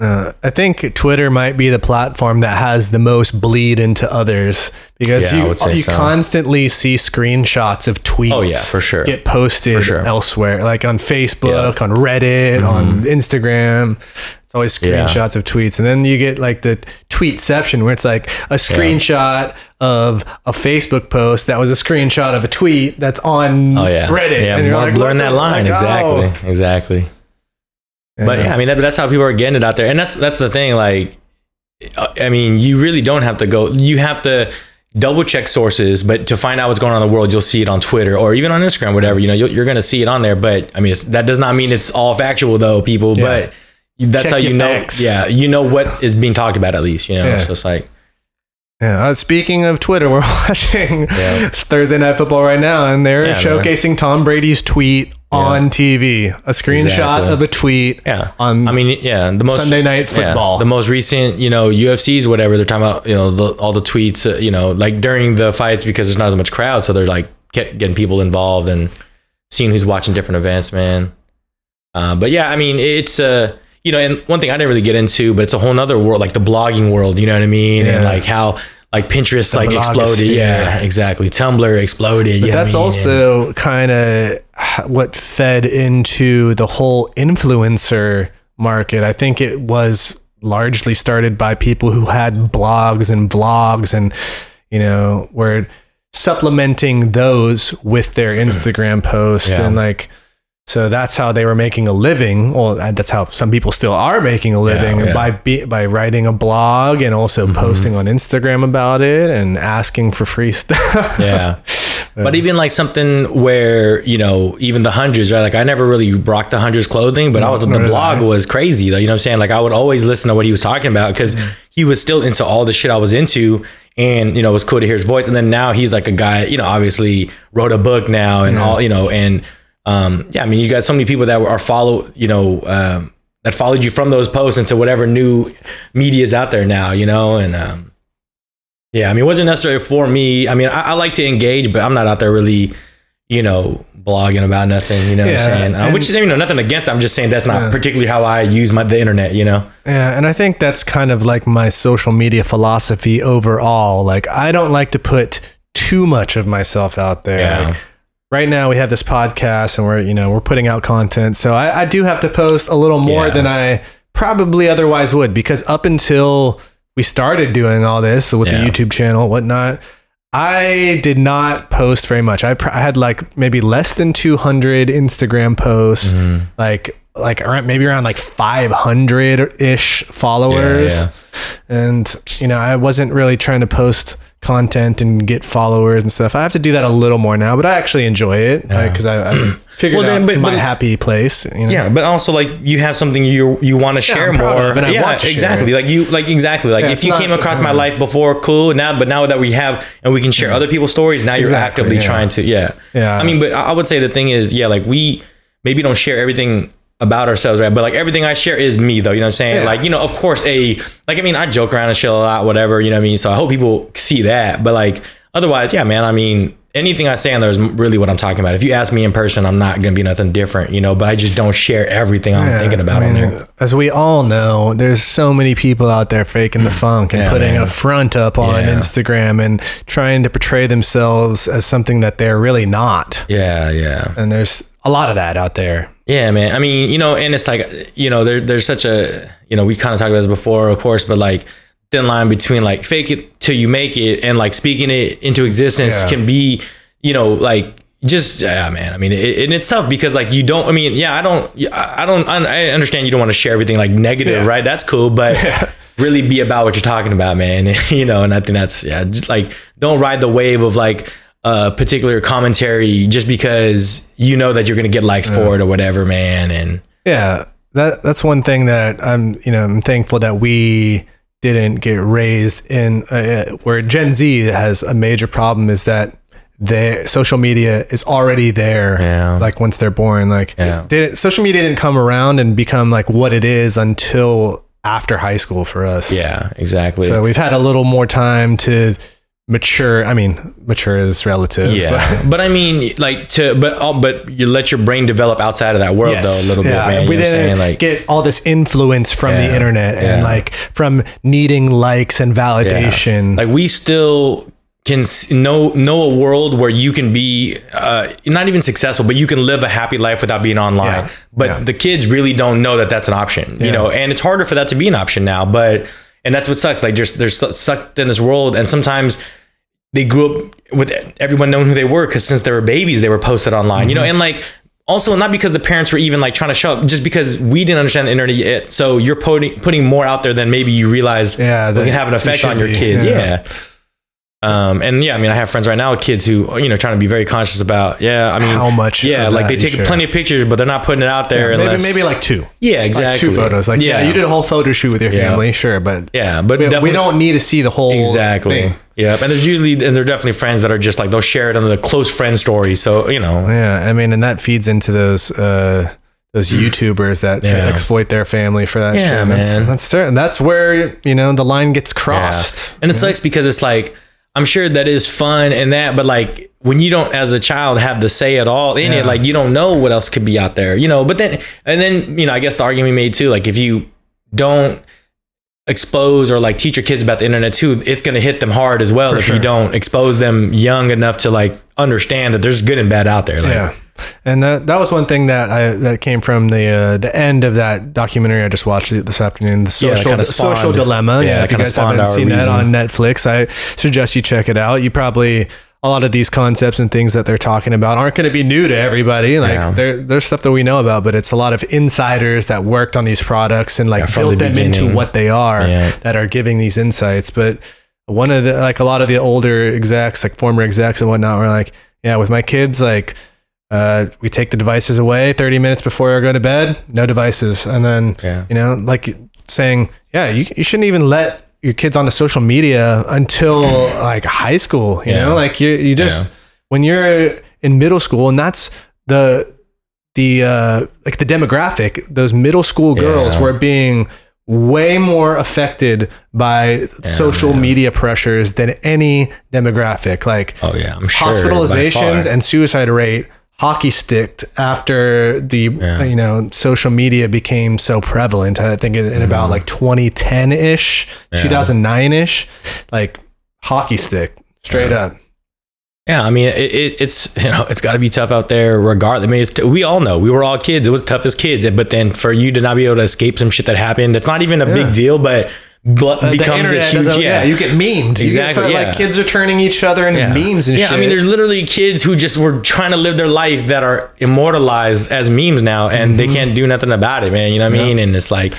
Uh, I think Twitter might be the platform that has the most bleed into others because Yeah, you you so. constantly see screenshots of tweets. Oh, yeah, for sure. Get posted sure. elsewhere, like on Facebook, Yeah. Mm-hmm. on Reddit, on Instagram. It's always Yeah. screenshots of tweets, and then you get like the tweetception where it's like a screenshot of a Facebook post that was a screenshot of a tweet that's on oh yeah, Reddit, yeah, and you're like, blurring that line. like, exactly, oh. exactly. But yeah, I mean that, that's how people are getting it out there, and that's that's the thing. Like, I mean, you really don't have to go. You have to double check sources, but to find out what's going on in the world, you'll see it on Twitter or even on Instagram, whatever. You know, you're, you're going to see it on there. But I mean, it's, that does not mean it's all factual, though, people. Yeah. But that's Check how you know. facts. Yeah, you know what is being talked about at least. You know, Yeah. so it's like, Yeah. Uh, speaking of Twitter, we're watching Yeah. Thursday Night Football right now, and they're Yeah, man. showcasing Tom Brady's tweet on TV. A screenshot Exactly. of a tweet yeah. on I mean, yeah, the most Sunday Night yeah, Football. the most recent, you know, UFCs, whatever. They're talking about, you know, the, all the tweets, uh, you know, like during the fights because there's not as much crowd, so they're like get, getting people involved and seeing who's watching different events, man. Uh, but yeah, I mean, it's uh, you know, and one thing I didn't really get into, but it's a whole nother world, like the blogging world. You know what I mean? And Yeah. like how like Pinterest The like exploded. Yeah, exactly. Tumblr exploded. But that's I mean? also kind of what fed into the whole influencer market. I think it was largely started by people who had blogs and vlogs and, you know, were supplementing those with their Instagram posts. Yeah. And like, so that's how they were making a living. Well, that's how some people still are making a living yeah. Mm-hmm. by be, by writing a blog and also posting on Instagram about it and asking for free stuff. yeah. But even like something where you know even the hundreds right like I never really rocked the hundreds clothing but I was the blog I. was crazy though you know what I'm saying like I would always listen to what he was talking about because he was still into all the shit I was into and you know it was cool to hear his voice and then now he's like a guy you know obviously wrote a book now and all you know and um yeah I mean you got so many people that are follow you know um that followed you from those posts into whatever new media is out there now you know and um yeah, I mean, it wasn't necessarily for me. I mean, I, I like to engage, but I'm not out there really, you know, blogging about nothing. You know what Yeah, I'm saying? Uh, which is, you know, nothing against. it. I'm just saying that's not Yeah. particularly how I use my the internet. You know? Yeah, and I think that's kind of like my social media philosophy overall. Like I don't like to put too much of myself out there. Yeah. Like, right now we have this podcast and we're, you know, we're putting out content. So I, I do have to post a little more Yeah. than I probably otherwise would because up until we started doing all this with Yeah. the YouTube channel, whatnot, I did not post very much. I, pr- I had like maybe less than 200 Instagram posts, Mm-hmm. like like around, maybe around like 500 ish followers. Yeah, And you know, I wasn't really trying to post content and get followers and stuff. I have to do that a little more now, but I actually enjoy it because I, I figured Well, then, out my but- happy place. You know? Yeah, but also like you have something you you want to share more. of and I yeah, want to share exactly. it. Like you, like exactly. Like Yeah, if you not- came across my life before, cool. Now, but now that we have and we can share other people's stories, now you're Exactly, actively yeah. trying to. Yeah, Yeah. I mean, but I would say the thing is, yeah, like we maybe don't share everything about ourselves, right? But like everything I share is me, though. You know what I'm saying? Yeah. Like you know, of course, a like I mean, I joke around and shit a lot, whatever. You know what I mean? So I hope people see that. But like otherwise, yeah, man. I mean. Anything I say on there is really what I'm talking about. If you ask me in person, I'm not gonna be nothing different, you know. But I just don't share everything I'm Yeah, thinking about I on there. As we all know, there's so many people out there faking the mm. funk and Yeah, putting man. a front up on Yeah. Instagram and trying to portray themselves as something that they're really not. Yeah, yeah, And there's a lot of that out there. Yeah, man. I mean, you know, and it's like, you know, there, there's such a, you know, we kind of talked about this before, of course, but like thin line between like fake it till you make it and like speaking it into existence Yeah. can be, you know, like just yeah, man. I mean, it, and it's tough because like you don't. I mean, yeah, I don't, I I don't, I understand you don't want to share everything like negative, Yeah. right? That's cool, but really be about what you're talking about, man. you know, and I think that's yeah, just like don't ride the wave of like a particular commentary just because you know that you're gonna get likes for it or whatever, man. And Yeah, that that's one thing that I'm you know I'm thankful that we didn't get raised in uh, where Gen Z has a major problem is that their social media is already there Yeah. like once they're born like Yeah. did, social media didn't come around and become like what it is until after high school for us yeah, exactly. so we've had a little more time to mature i mean mature is relative yeah, but I mean, like to, but all, but you let your brain develop outside of that world Yes. though a little Yeah, bit, man. We you know what I'm didn't? Like, get all this influence from the Yeah, internet and like from needing likes and validation. Like we still can know know a world where you can be uh, not even successful, but you can live a happy life without being online. Yeah, But yeah. the kids really don't know that that's an option, you know, and it's harder for that to be an option now. But and that's what sucks. Like just they're sucked in this world, and sometimes they grew up with everyone knowing who they were because since they were babies, they were posted online, you know, Mm-hmm. and like. Also, not because the parents were even like trying to show up, just because we didn't understand the internet yet. So you're putting putting more out there than maybe you realize Yeah, was that gonna have an effect on your be, kids. yeah. Yeah. Um, and yeah, I mean, I have friends right now with kids who, you know, trying to be very conscious about, yeah, I mean, How much yeah, like they take share. plenty of pictures, but they're not putting it out there. maybe unless, maybe like two, yeah, like exactly. two photos. Like yeah. you did a whole photo shoot with your Yeah. family, sure, but yeah, but we, we don't need to see the whole exactly. thing. Yeah, and there's usually and they're definitely friends that are just like they'll share it on the close friend story. So you know, Yeah, I mean, and that feeds into those uh, those YouTubers that Yeah. exploit their family for that Yeah, shit. That's, man. that's certain. That's where you know the line gets crossed. And it sucks because it's like I'm sure that is fun and that, but like when you don't as a child have the say at all in Yeah. it, like you don't know what else could be out there, you know. But then and then, you know, I guess the argument made too, like if you don't expose or like teach your kids about the internet too, it's gonna hit them hard as well For if sure. you don't expose them young enough to like understand that there's good and bad out there. Like, Yeah. And that, that was one thing that I that came from the uh, the end of that documentary I just watched this afternoon, the social kinda social dilemma. yeah, Yeah, if you guys haven't seen that on Netflix, I suggest you check it out. You probably a lot of these concepts and things that they're talking about aren't going to be new to everybody. Like Yeah. there, there's stuff that we know about, but it's a lot of insiders that worked on these products and like Yeah, built the them into what they are Yeah. that are giving these insights. But one of the like a lot of the older execs, like former execs and whatnot, were like, yeah, with my kids, like uh, we take the devices away 30 minutes before I go to bed, no devices. And then, Yeah. you know, like saying, yeah, you, you shouldn't even let your kids onto social media until like high school, you Yeah. know, like you, you just, when you're in middle school and that's the, the, uh, like the demographic, those middle school girls Yeah. were being way more affected by social media pressures than any demographic. Like, Oh yeah, I'm sure. hospitalizations and suicide rate hockey sticked after the Yeah. you know social media became so prevalent i think in, in mm-hmm. about like 2010-ish 2009-ish like hockey stick straight up Yeah, I mean, it, it, it's you know, it's got to be tough out there. Regardless, I mean, it's, we all know we were all kids. It was tough as kids, but then for you to not be able to escape some shit that happened, that's not even a Yeah. big deal, but but Uh, the becomes a internet huge doesn't- yeah. you get memed You get- Exactly, yeah. like kids are turning each other into Yeah. memes and yeah, shit I mean, there's literally kids who just were trying to live their life that are immortalized as memes now, and they can't do nothing about it, man. You know what I mean? And it's like,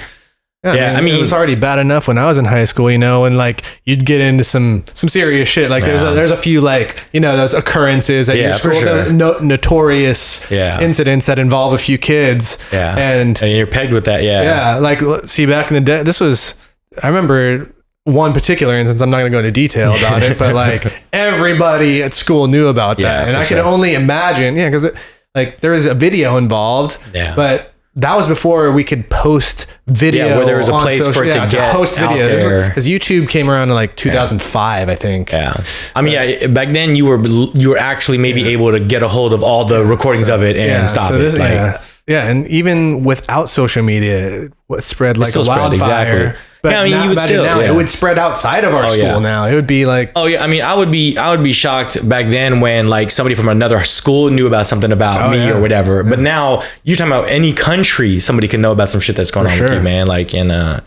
yeah, I mean- it was already bad enough when I was in high school, you know, and like you'd get into some some serious shit. Like there's a, there's a few like you know those occurrences that Yeah, you're for sure. no, notorious Yeah. incidents that involve a few kids. yeah, and and you're pegged with that, yeah, yeah, like see back in the day, this was I remember one particular instance. I'm not going to go into detail about it, but like everybody at school knew about Yeah, that, and I can only imagine, yeah, because like there was a video involved, Yeah. but. That was before we could post video. Yeah, where there was a place for it to get post video. Because YouTube came around in like 2005, I think. Yeah, I mean, yeah. Back then, you were you were actually maybe able to get a hold of all the recordings of it and Yeah, stop so it. this- like, yeah, yeah, and even without social media, it spread like still a spread, wildfire. exactly. But Yeah, I mean, now, you would still- now yeah. it would spread outside of our Oh, school. yeah. Now it would be like Oh yeah, I mean, I would be I would be shocked back then when like somebody from another school knew about something about Oh, me yeah. or whatever. But now you're talking about any country, somebody can know about some shit that's going For on with sure. you, man. Like and uh,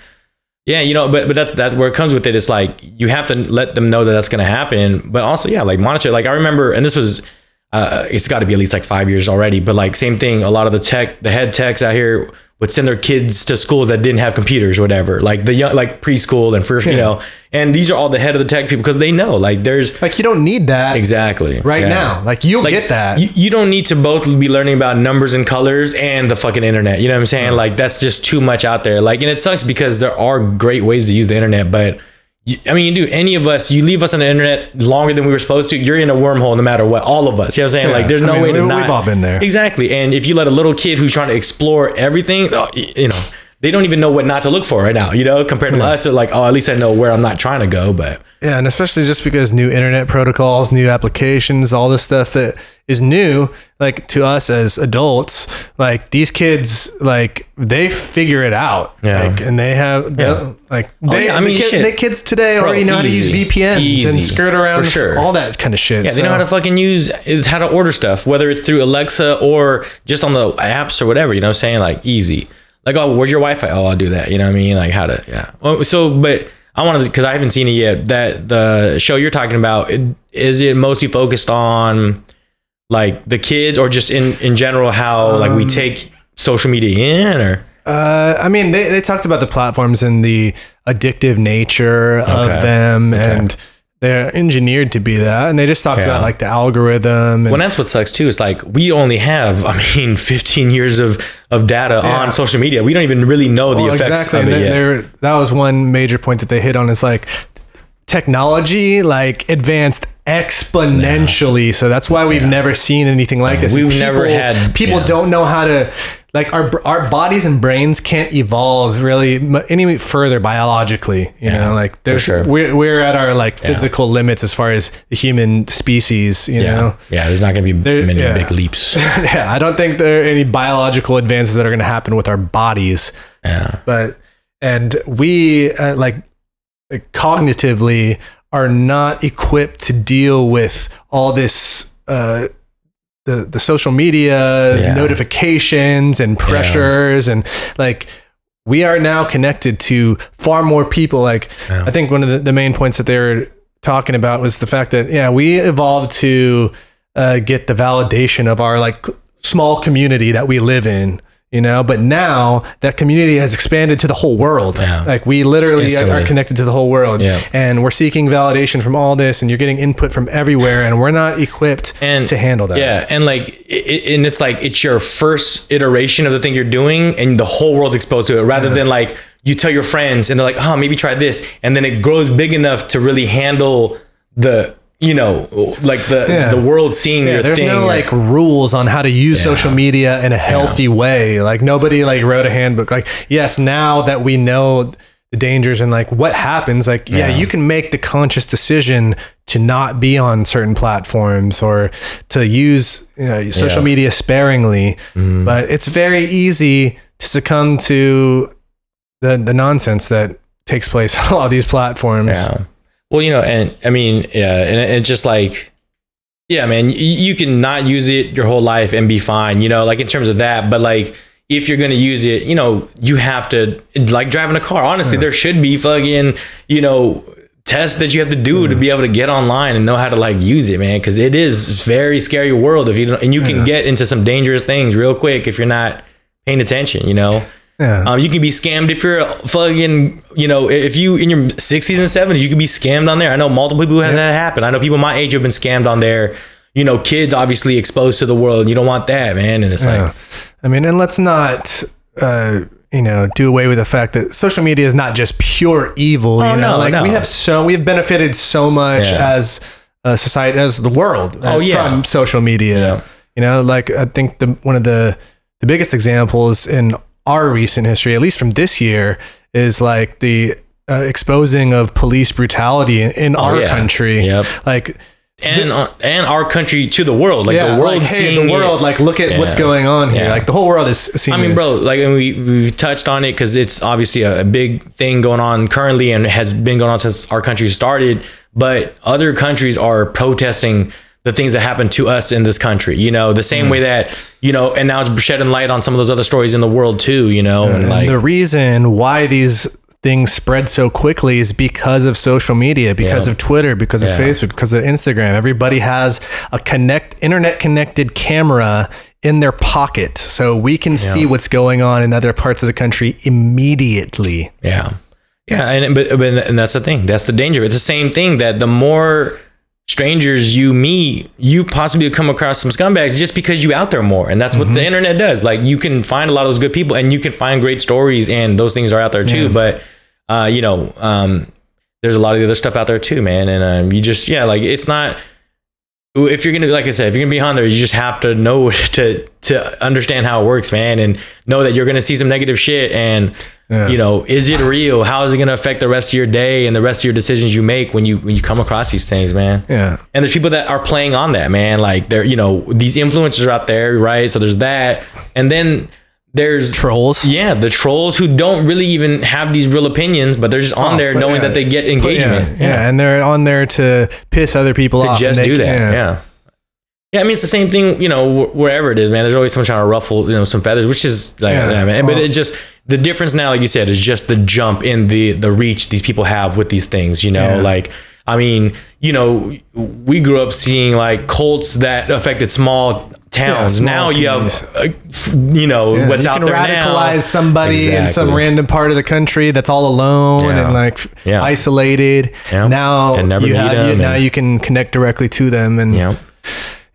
yeah, you know, but but that's that where it comes with. It's like you have to let them know that that's going to happen, but also yeah, like monitor. Like I remember, and this was. Uh, it's got to be at least like five years already, but like same thing. A lot of the tech, the head techs out here would send their kids to schools that didn't have computers or whatever, like the young, like preschool and first, you know. And these are all the head of the tech people because they know, like, there's Like you don't need that exactly right Yeah. now. Like you'll Like, get that. You, you don't need to both be learning about numbers and colors and the fucking internet. You know what I'm saying? Like that's just too much out there. Like, and it sucks because there are great ways to use the internet, but I mean, dude, any of us, you leave us on the internet longer than we were supposed to, you're in a wormhole no matter what. All of us. You know what I'm saying? Yeah. Like, there's I no mean, way to we- not. we've all been there. Exactly. And if you let a little kid who's trying to explore everything, oh, you know, they don't even know what not to look for right now. You know, compared to us, like, oh, at least I know where I'm not trying to go. But Yeah, and especially just because new internet protocols, new applications, all this stuff that is new, like to us as adults, like these kids, like they figure it out, Yeah. like, and they have, Yeah. like, oh, they, yeah, I the mean, kid- the kids today Bro, already know how to use easy. VPNs and Easy. skirt around For sure. all that kind of shit. Yeah, they know how to fucking use it's how to order stuff, whether it's through Alexa or just on the apps or whatever. You know what I'm saying? Like easy. Like, oh, where's your Wi-Fi? Oh, I'll do that. You know what I mean? Like how to, yeah. Well, so, but I wanted to, because I haven't seen it yet. That the show you're talking about it, is it mostly focused on like the kids or just in in general how like Um, we take social media in or Uh, I mean, they, they talked about the platforms and the addictive nature Okay. of them, and they're engineered to be that. And they just talk Yeah. about like the algorithm. And, Well, that's what sucks too. It's like we only have, I mean, 15 years of of data Yeah. on social media. We don't even really know the Well, effects of And it yet. that was one major point that they hit on is like technology like advanced exponentially. So that's why we've never seen anything like this. we've And never had- people yeah. don't know how to like our our bodies and brains can't evolve really any further biologically. You know, like there's sure. we're we're at our like physical limits as far as the human species. You yeah, know. yeah. There's not going to be There- many yeah. big leaps. yeah, I don't think there are any biological advances that are going to happen with our bodies Yeah, but and we uh, like cognitively are not equipped to deal with all this uh the the social media Yeah. notifications and pressures and like we are now connected to far more people like Yeah. i think one of the, the main points that they were talking about was the fact that yeah we evolved to uh, get the validation of our like small community that we live in you know? But now that community has expanded to the whole world. Yeah. like we literally are connected to the whole world. Yeah. and we're seeking validation from all this and you're getting input from everywhere and we're not equipped and to handle that. Yeah, and like, it, and it's like it's your first iteration of the thing you're doing, and the whole world's exposed to it, rather than like you tell your friends and they're like, oh, maybe try this, and then it grows big enough to really handle the, you know, like the Yeah. the world seeing Yeah, your there's thing. no like rules on how to use social media in a healthy way. Like nobody like wrote a handbook. Like yes, now that we know the dangers and like what happens, like yeah, Yeah. you can make the conscious decision to not be on certain platforms or to use you know, social Yeah. media sparingly. Mm-hmm. But it's very easy to succumb to the the nonsense that takes place on all these platforms. Yeah. Well, you know, and I mean, yeah, and it- it's just like, yeah, man, you, you can not use it your whole life and be fine, you know, like in terms of that. But like, if you're gonna use it, you know, you have to like driving a car. Honestly, hmm. there should be fucking, you know, tests that you have to do to hmm. be able to get online and know how to like use it, man. Because it is very scary world if you don't, and you can get into some dangerous things real quick if you're not paying attention, you know. Yeah. Um, you can be scammed if you're a fucking, you know, if you in your 60s and 70s, you can be scammed on there. I know multiple people who had that happen. I know people my age have been scammed on there. You know, kids obviously exposed to the world. You don't want that, man. And it's Yeah. like, I mean, and let's not, uh, you know, do away with the fact that social media is not just pure evil. Oh, you know, no, like no. we have so we've benefited so much Yeah. as a society, as the world, uh, Oh, yeah. from social media. Yeah. You know, like I think the one of the the biggest examples in our recent history, at least from this year, is like the uh, exposing of police brutality in, in our Oh, yeah. country. Yep. Like and uh, and our country to the world, like yeah, the world like, hey, the world, it. like look at what's going on here. Yeah. Like the whole world is seeing. I mean, this. bro, like and we we touched on it because it's obviously a, a big thing going on currently and has been going on since our country started. But other countries are protesting the things that happen to us in this country. You know, the same hmm. way that you know, and now it's shedding light on some of those other stories in the world too. You know, and, And like the reason why these things spread so quickly is because of social media, because Yeah. of Twitter, because of Facebook, because of Instagram. Everybody has a connect internet connected camera in their pocket, so we can see what's going on in other parts of the country immediately. Yeah. Yeah, and but, but and that's the thing. That's the danger. It's the same thing that the more strangers you meet, you possibly come across some scumbags just because you out there more. And that's what the internet does. Like you can find a lot of those good people and you can find great stories and those things are out there too. But uh, you know, um, there's a lot of the other stuff out there too, man. And um, you just yeah, like it's not if you're gonna like I said, if you're gonna be on there, you just have to know to to understand how it works, man, and know that you're gonna see some negative shit. And Yeah. you know, is it real? How is it gonna affect the rest of your day and the rest of your decisions you make when you when you come across these things, man? Yeah. And there's people that are playing on that, man. Like they're you know these influencers are out there, right? So there's that, and then there's Trolls. yeah, the trolls who don't really even have these real opinions, but they're just on oh, there knowing yeah. that they get engagement. Yeah, yeah, and they're on there to piss other people to off. just and they- do that. Yeah. yeah. I mean, it's the same thing, you know, wherever it is, man. There's always someone trying to ruffle, you know, some feathers, which is like, Yeah. yeah, man. But it just, the difference now, like you said, is just the jump in the, the reach these people have with these things, you know, Yeah. like, I mean, you know, we grew up seeing like cults that affected small towns. small now you have, uh, you know, Yeah, what's you out can there radicalize now. somebody in some random part of the country that's all alone Yeah. and like Yeah. isolated. Yeah. Now you have you, now you can connect directly to them and Yeah.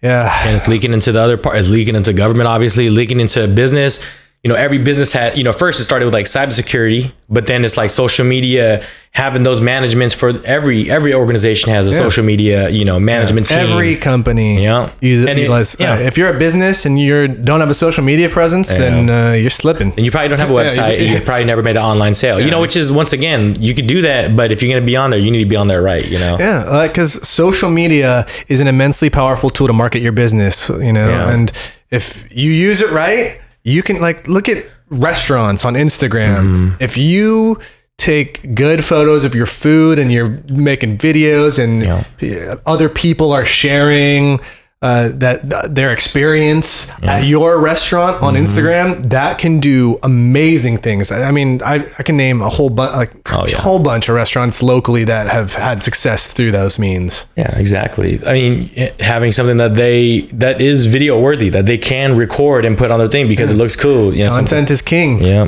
yeah. and it's leaking into the other part. It's leaking into government, obviously, leaking into business. You know, every business had, you know, first it started with like cybersecurity, but then it's like social media having those managements for every every organization has a Yeah. social media, you know, management team. Every company Yeah. use it. And it- utilize- yeah. uh, if you're a business and you don't have a social media presence, then uh, you're slipping. and you probably don't have a Yeah, website. you- you, probably never made an online sale. You know, which is once again, you could do that, but if you're going to be on there, you need to be on there right. You know. Yeah, because social media is an immensely powerful tool to market your business. You know, Yeah. and if you use it right, you can like look at restaurants on Instagram. Mm-hmm. If you take good photos of your food and you're making videos and Yeah. other people are sharing uh, that th- their experience at your restaurant on Mm-hmm. Instagram, that can do amazing things. I I mean, I, I can name a whole bunch, like Oh, yeah. a whole bunch of restaurants locally that have had success through those means. Yeah, exactly. I mean, having something that they that is video worthy that they can record and put on their thing because it looks cool. You know, something- Content is king. Yeah.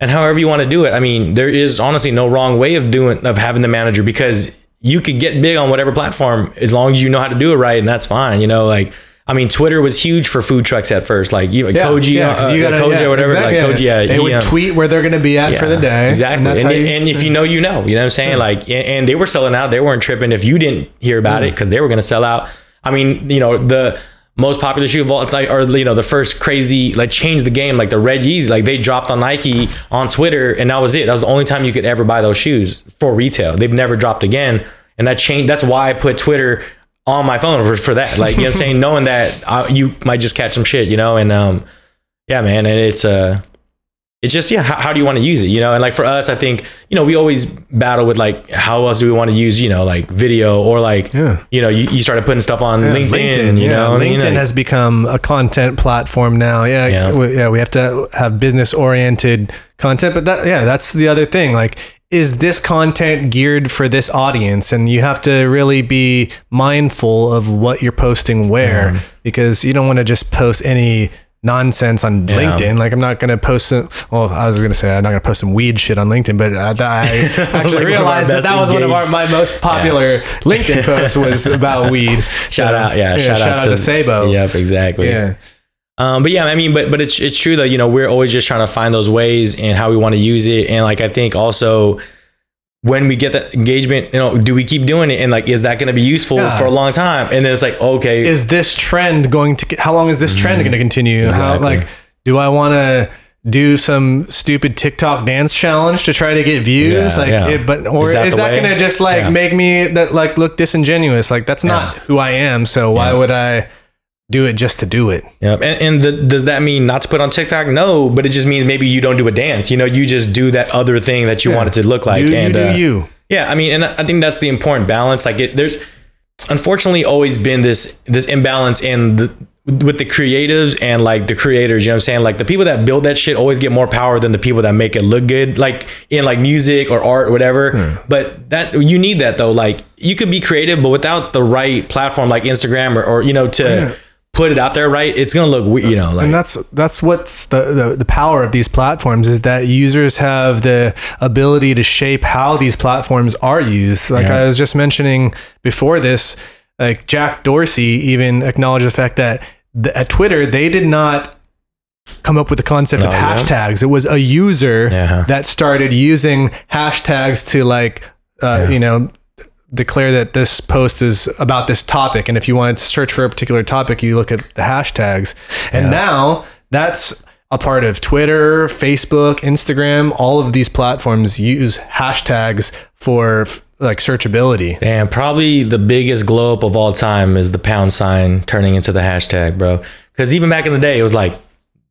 And however you want to do it, I mean, there is honestly no wrong way of doing of having the manager because you could get big on whatever platform as long as you know how to do it right, and that's fine. You know, like I mean, Twitter was huge for food trucks at first, like you, Kogi, 'cause uh, you gotta- Kogi yeah, or whatever, exactly, like Kogi, yeah, they he, would um, tweet where they're going to be at for the day. Exactly. And, And, you, and if you know, you know. You know what I'm saying? Like, and, and they were selling out. They weren't tripping if you didn't hear about it because they were going to sell out. I mean, you know, the most popular shoe of all time, or you know, the first crazy like change the game, like the Red Yeezy. Like they dropped on Nike on Twitter, and that was it. That was the only time you could ever buy those shoes for retail. They've never dropped again, and that changed. That's why I put Twitter on my phone for, for that. Like you know, what I'm saying, knowing that uh, you might just catch some shit, you know, and um, yeah, man, and it's uh it's just yeah how, how do you want to use it you know and like for us i think you know we always battle with like how else do we want to use you know like video or like Yeah. you know you, you started putting stuff on linkedin, you yeah, know LinkedIn you know, has become a content platform now. Yeah, Yeah. we, yeah, we have to have business oriented content, but that yeah, that's the other thing. Like, is this content geared for this audience? And you have to really be mindful of what you're posting where, mm-hmm. because you don't want to just post any nonsense on LinkedIn. Like I'm not going to post some, well, I was going to say I'm not going to post some weed shit on LinkedIn, but I, I actually like one of our realized that that was one of our, my most popular LinkedIn posts was about weed. shout out yeah, shout, shout out to Sabo. yep exactly Yeah. Um, but yeah, I mean, but but it's it's true though. You know, we're always just trying to find those ways and how we want to use it. And like I think also when we get that engagement, you know, do we keep doing it? And like, is that going to be useful Yeah. for a long time? And then it's like, okay, Is this trend going to, how long is this trend going to continue? How, Mm-hmm. Like, do I want to do some stupid TikTok dance challenge to try to get views? Yeah, like, yeah. it, but, or Is is that to just like Yeah. make me that like look disingenuous? Like, that's not who I am. So why would I do it just to do it? And, and the, does that mean not to put on TikTok? No, but it just means maybe you don't do a dance. You know, you just do that other thing that you want it to look like. do and you do uh, you? Yeah, I mean, and I think that's the important balance. Like, it, there's unfortunately always been this this imbalance in the with the creatives and like the creators, you know what I'm saying? Like the people that build that shit always get more power than the people that make it look good, like in like music or art or whatever. Hmm. But that you need that though. Like you could be creative, but without the right platform like Instagram or, or you know, to put it out there right, it's gonna look we- you know, like and that's that's what's the, the the power of these platforms is that users have the ability to shape how these platforms are used like Yeah. i was just mentioning before this like jack dorsey even acknowledged the fact that the, at twitter they did not come up with the concept of Oh, yeah? hashtags it was a user Yeah. that started using hashtags to like uh, you know declare that this post is about this topic and if you want to search for a particular topic you look at the hashtags and now that's a part of twitter facebook instagram all of these platforms use hashtags for f- like searchability And probably the biggest glow up of all time is the pound sign turning into the hashtag, bro. Because even back in the day, it was like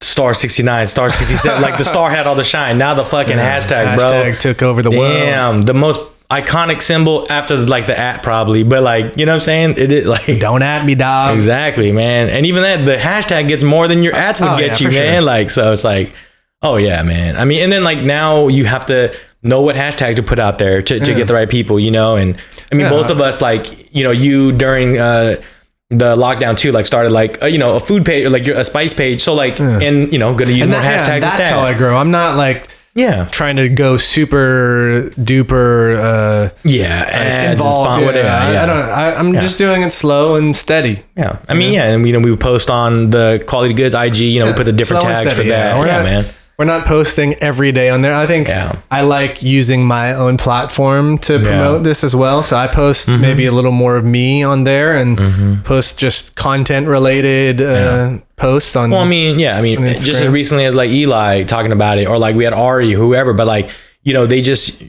star 69, star 67. like the star had all the shine. Now the fucking hashtag, bro. hashtag took over the world Damn, the most iconic symbol after like the at probably. But like, you know what I'm saying? It is like don't at me dog exactly, man. And even that, the hashtag gets more than your ads would Oh, get yeah, you, man. sure. Like, so it's like, oh yeah, man. I mean, and then like now you have to know what hashtags to put out there to, to get the right people, you know? And I mean, Yeah. both of us, like, you know, you during, uh, the lockdown too, like started like uh, you know a food page or like your, a spice page. So like and you know gonna use and more that- yeah, hashtags. that's that. how i grow i'm not like yeah trying to go super duper uh yeah involved. yeah, whatever. I, yeah. I don't. I, I'm just doing it slow and steady. Yeah, I mean, yeah, and you know, we would post on the quality goods IG. You know, we put the different Slow tags for that. Yeah, man. We're not posting every day on there. I think Yeah. I like using my own platform to promote this as well. So I post Mm-hmm. maybe a little more of me on there and post just content related uh, posts on. Well, I mean, yeah, I mean, just as recently as like Eli talking about it, or like we had Ari, whoever, but like you know, they just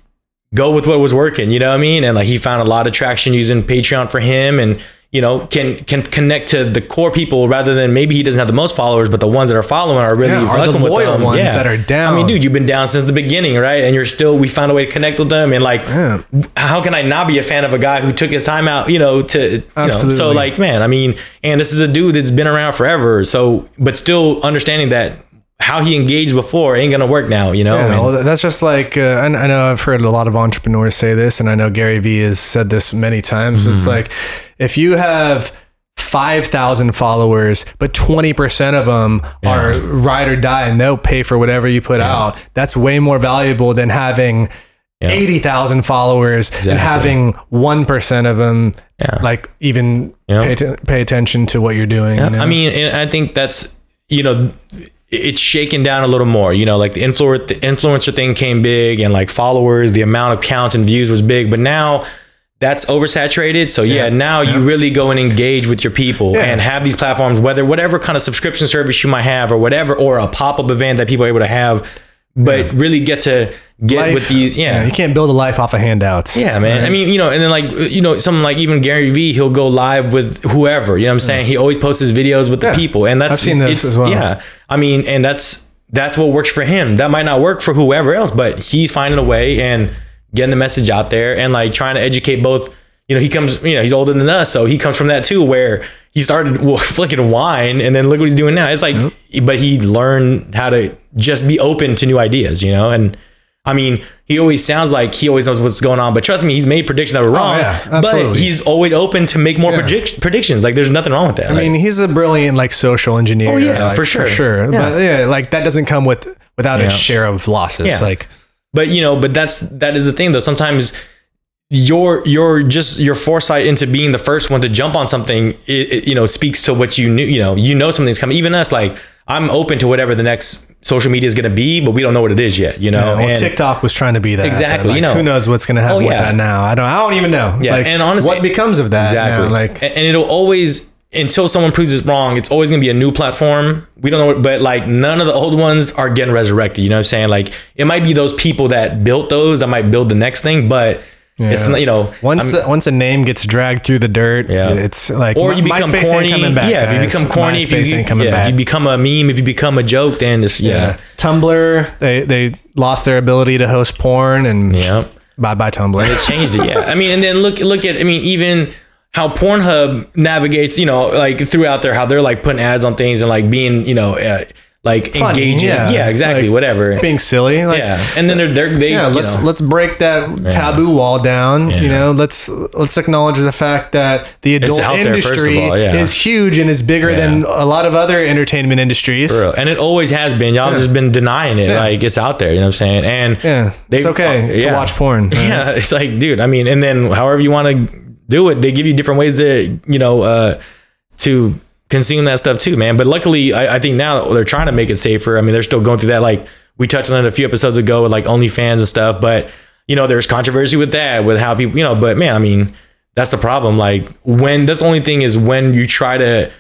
go with what was working. You know what I mean? And like he found a lot of traction using Patreon for him, and you know, can can connect to the core people rather than maybe he doesn't have the most followers, but the ones that are following are really Yeah, are the loyal ones that are down. I mean, dude, you've been down since the beginning, right? And you're still. We found a way to connect with them, and like, Yeah. how can I not be a fan of a guy who took his time out? You know, to you know, so like, man, I mean, and this is a dude that's been around forever. So, but still understanding that how he engaged before ain't gonna work now. You know, Yeah, that's just like uh, I, I know I've heard a lot of entrepreneurs say this, and I know Gary Vee has said this many times. It's Mm-hmm. like if you have five thousand followers, but twenty percent of them are ride or die, and they'll pay for whatever you put out. That's way more valuable than having. Yeah. 80,000 followers and having 1% of them Yeah. like even Yeah. pay, t- pay attention to what you're doing. you know? I mean, and I think that's you know, it's shaken down a little more. You know, like the influencer the influencer thing came big, and like followers, the amount of counts and views was big, but now. That's oversaturated. So yeah, now you really go and engage with your people Yeah. and have these platforms, whether whatever kind of subscription service you might have or whatever, or a pop-up event that people are able to have, but really get to get Life- with these. Yeah. you can't build a life off of handouts. Yeah, man. I mean, you know, and then like you know, something like even Gary Vee, he'll go live with whoever. You know what I'm saying? He always posts his videos with the people, and that's I've seen this as well. Yeah, I mean, and that's that's what works for him. That might not work for whoever else, but he's finding a way and getting the message out there and like trying to educate both. You know, he comes. You know, he's older than us, so he comes from that too, where he started flicking wine, and then look what he's doing now. It's like, but he learned how to just be open to new ideas. You know, and I mean, he always sounds like he always knows what's going on, but trust me, he's made predictions that were oh, wrong. Oh, yeah, but he's always open to make more predict- predictions. Like, there's nothing wrong with that. I mean, he's a brilliant like social engineer. Oh, yeah, like, for sure. for sure. Yeah. But yeah, like that doesn't come with without Yeah. a share of losses. Yeah. Like but you know, but that's that is the thing though. Sometimes your your just your foresight into being the first one to jump on something, it, it, you know, speaks to what you knew. You know, you know something's coming. Even us, like I'm open to whatever the next social media is going to be, but we don't know what it is yet. You know, well, and TikTok was trying to be that. Exactly, but, you know. who knows what's going to oh, happen Oh, with that now? I don't. I don't even know. Yeah, like, and honestly- what becomes of that? Exactly. Now? Like and, and it'll always until someone proves it's wrong, it's always gonna be a new platform. We don't know what, but like none of the old ones are getting resurrected. You know what I'm saying? Like it might be those people that built those that might build the next thing, but Yeah. not, you know once the, once a name gets dragged through the dirt, Yeah. it's like or you become MySpace ain't corny. coming back, yeah, if you become corny, if MySpace you, ain't coming yeah, back. if you become a meme, if you become a joke, then it's yeah. yeah, Tumblr, they they lost their ability to host porn, and yeah. bye bye Tumblr. And It changed it, yeah. I mean, and then look look at I mean, even how Pornhub navigates, you know, like throughout there, how they're like putting ads on things and like being, you know, uh, like Funny, engaging. yeah. Yeah, exactly. Like, whatever. being silly. Like, yeah, and then they're they're they. yeah, let's know, let's break that taboo wall down. You know, let's let's acknowledge the fact that the adult out there, industry all, yeah. is huge and is bigger than a lot of other entertainment industries. And it always has been. Y'all just been denying it. Yeah. Like it's out there. You know what I'm saying? And Yeah, it's okay to yeah. watch porn. Yeah, it's like, dude. I mean, and then however you want to do it, they give you different ways to, you know, uh, to consume that stuff too, man. But luckily, I, I think now they're trying to make it safer. I mean, they're still going through that. Like we touched on it a few episodes ago with like OnlyFans and stuff. But you know, there's controversy with that, with how people, you know. But man, I mean, that's the problem. Like when that's the only thing is when you try to,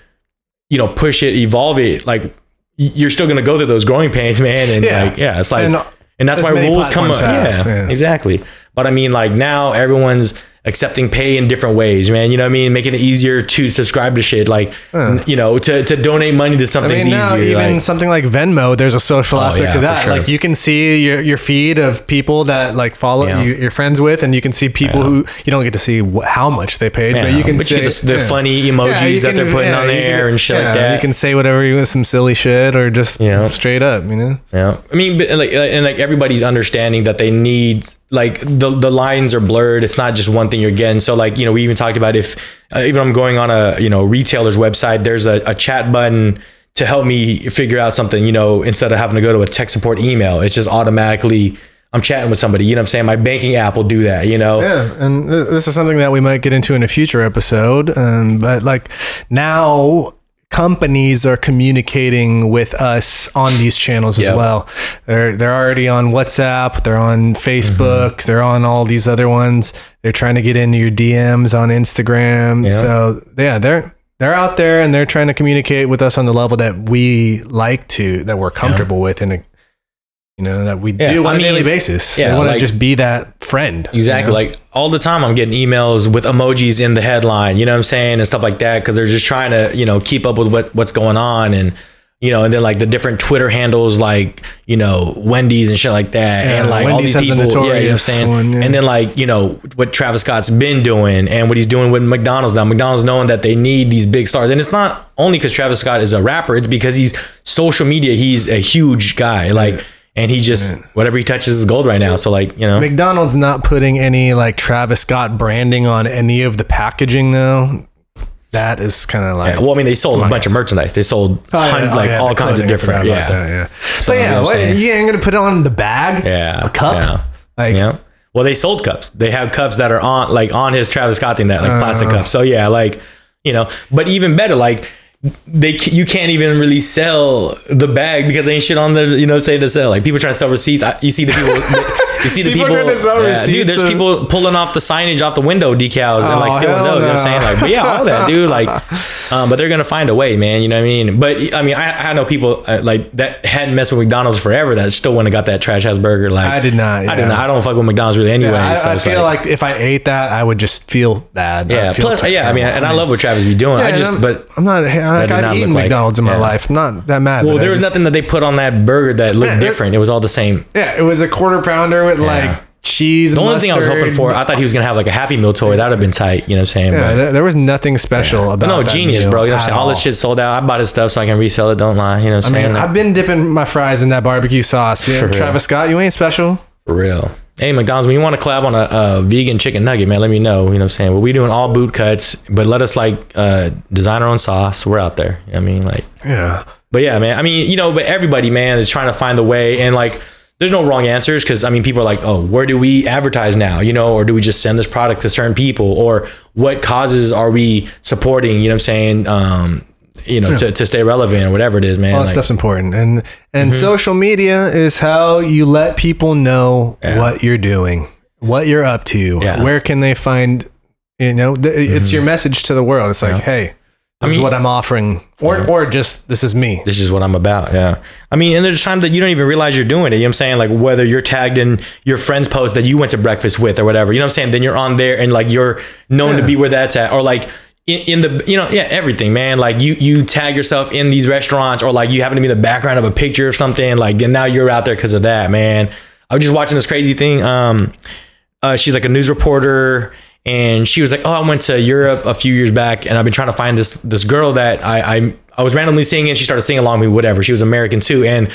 you know, push it, evolve it, like you're still gonna go through those growing pains, man. And Yeah. like, yeah, it's like, And and, that's why rules come up. have, yeah, yeah. exactly. But I mean, like now everyone's accepting pay in different ways, man. You know what I mean? Making it easier to subscribe to shit, like n- you know, to, to donate money to I something's mean, now easier. even like- something like Venmo, there's a social oh, aspect yeah, to that. sure. Like you can see your, your feed of people that like follow Yeah. you, you're friends with, and you can see people who you don't get to see wh- how much they paid, but you can but see you the- the funny emojis you that they're putting on you there and shit like that. You can say whatever you want, some silly shit, or just Yeah. straight up, you know. Yeah, I mean, but like, and like everybody's understanding that they need like the the lines are blurred. It's not just one thing you're getting. So like you know, we even talked about if uh, even I'm going on a you know retailer's website, there's a, a chat button to help me figure out something. You know, instead of having to go to a tech support email, it's just automatically I'm chatting with somebody. You know what I'm saying? My banking app will do that. You know. Yeah, and th- this is something that we might get into in a future episode. Um, but like now, companies are communicating with us on these channels as well. They're they're already on WhatsApp. They're on Facebook. Mm-hmm. They're on all these other ones. They're trying to get into your DMs on Instagram. Yeah. So yeah, they're. They're out there and they're trying to communicate with us on the level that we like to, that we're comfortable with, and you know that we Yeah, do on I a daily basis. yeah, want to like- just be that friend. you Exactly. know? Like all the time, I'm getting emails with emojis in the headline, you know what I'm saying, and stuff like that, because they're just trying to, you know, keep up with what what's going on, and you know, and then like the different Twitter handles, like you know, Wendy's and shit like that, Yeah, and like all these has the people, yeah, you know what I'm saying, one, yeah. and then like you know what Travis Scott's been doing and what he's doing with McDonald's now. McDonald's knowing that they need these big stars, and it's not only because Travis Scott is a rapper; it's because he's social media. He's a huge guy, like. And he just whatever he touches is gold right now. So like you know, McDonald's not putting any like Travis Scott branding on any of the packaging though. That is kind of like Yeah, well, I mean, they sold a bunch of merchandise. They sold Oh, yeah, oh, like yeah, all kinds of different. about Yeah, that, yeah. So, but you know yeah, what what, saying? you ain't gonna put it on the bag. yeah, a cup. Yeah. Like yeah. Well, they sold cups. They have cups that are on like on his Travis Scott thing that like plastic Uh. cups. So yeah, like you know, but even better, like they you can't even really sell the bag because ain't shit on there. You know, say to sell. Like people trying to sell receipts. I, you see the people. you see the People people. yeah, dude, there's people pulling off the signage off the window decals and like Oh, stealing those. You know what I'm saying? Like, but yeah, all that, dude. Like, um, but they're gonna find a way, man. You know what I mean? But I mean, I, I know people uh, like that hadn't messed with McDonald's forever that still went and got that trash house burger. Like, I did not, I yeah. did not. I don't fuck with McDonald's really anyway. I, so I feel like, if I ate that, I would just feel bad. yeah, feel plus, yeah. I mean, and I love what Travis be doing. I just, I'm, but I'm not. Like, I've not eaten look like- McDonald's in my yeah. life. I'm not that mad. well, there was nothing that they put on that burger that looked different. It was all the same. Yeah, it was a quarter pounder with like cheese. The only thing I was hoping for, I thought he was gonna have like a Happy Meal toy. That would have been tight. You know what I'm saying? Yeah, But- there, was nothing special about. But no, genius, bro. You know what I'm saying? All this shit sold out. I bought his stuff so I can resell it. Don't lie. You know what I'm I saying? mean, I've been dipping my fries in that barbecue sauce. Yeah, For real. Travis Scott, you ain't special. For real. Hey, McDonald's, when you want to collab on a, a vegan chicken nugget, man, let me know. You know what I'm saying? Well, we doing all boot cuts, but let us like uh, design our own sauce. We're out there. You know what I mean, like, Yeah. but yeah, man. I mean, you know, but everybody, man, is trying to find the way, and like, there's no wrong answers because I mean, people are like, oh, where do we advertise now? You know, or do we just send this product to certain people, or what causes are we supporting? You know what I'm saying? Um, you know, to, to stay relevant or whatever it is, man. All that Like, stuff's important, and and Mm-hmm. social media is how you let people know what you're doing, what you're up to. Yeah. Mm-hmm. Where can they find? You know, th- it's your message to the world. It's like, hey, this is mean- what I'm offering, or or just this is me. this is what I'm about. Yeah. I mean, and there's times that you don't even realize you're doing it. You know what I'm saying? Like whether you're tagged in your friend's post that you went to breakfast with or whatever, you know what I'm saying? Then you're on there and like you're known to be where that's at. Or like in, in the, you know, yeah, everything, man. Like you, you tag yourself in these restaurants or like you happen to be in the background of a picture or something. Like, and now you're out there because of that, man. I was just watching this crazy thing. Um, uh, she's like a news reporter and she was like, "Oh, I went to Europe a few years back, and I've been trying to find this this girl that I I, I was randomly seeing, And she started singing along with me, whatever. She was American too, and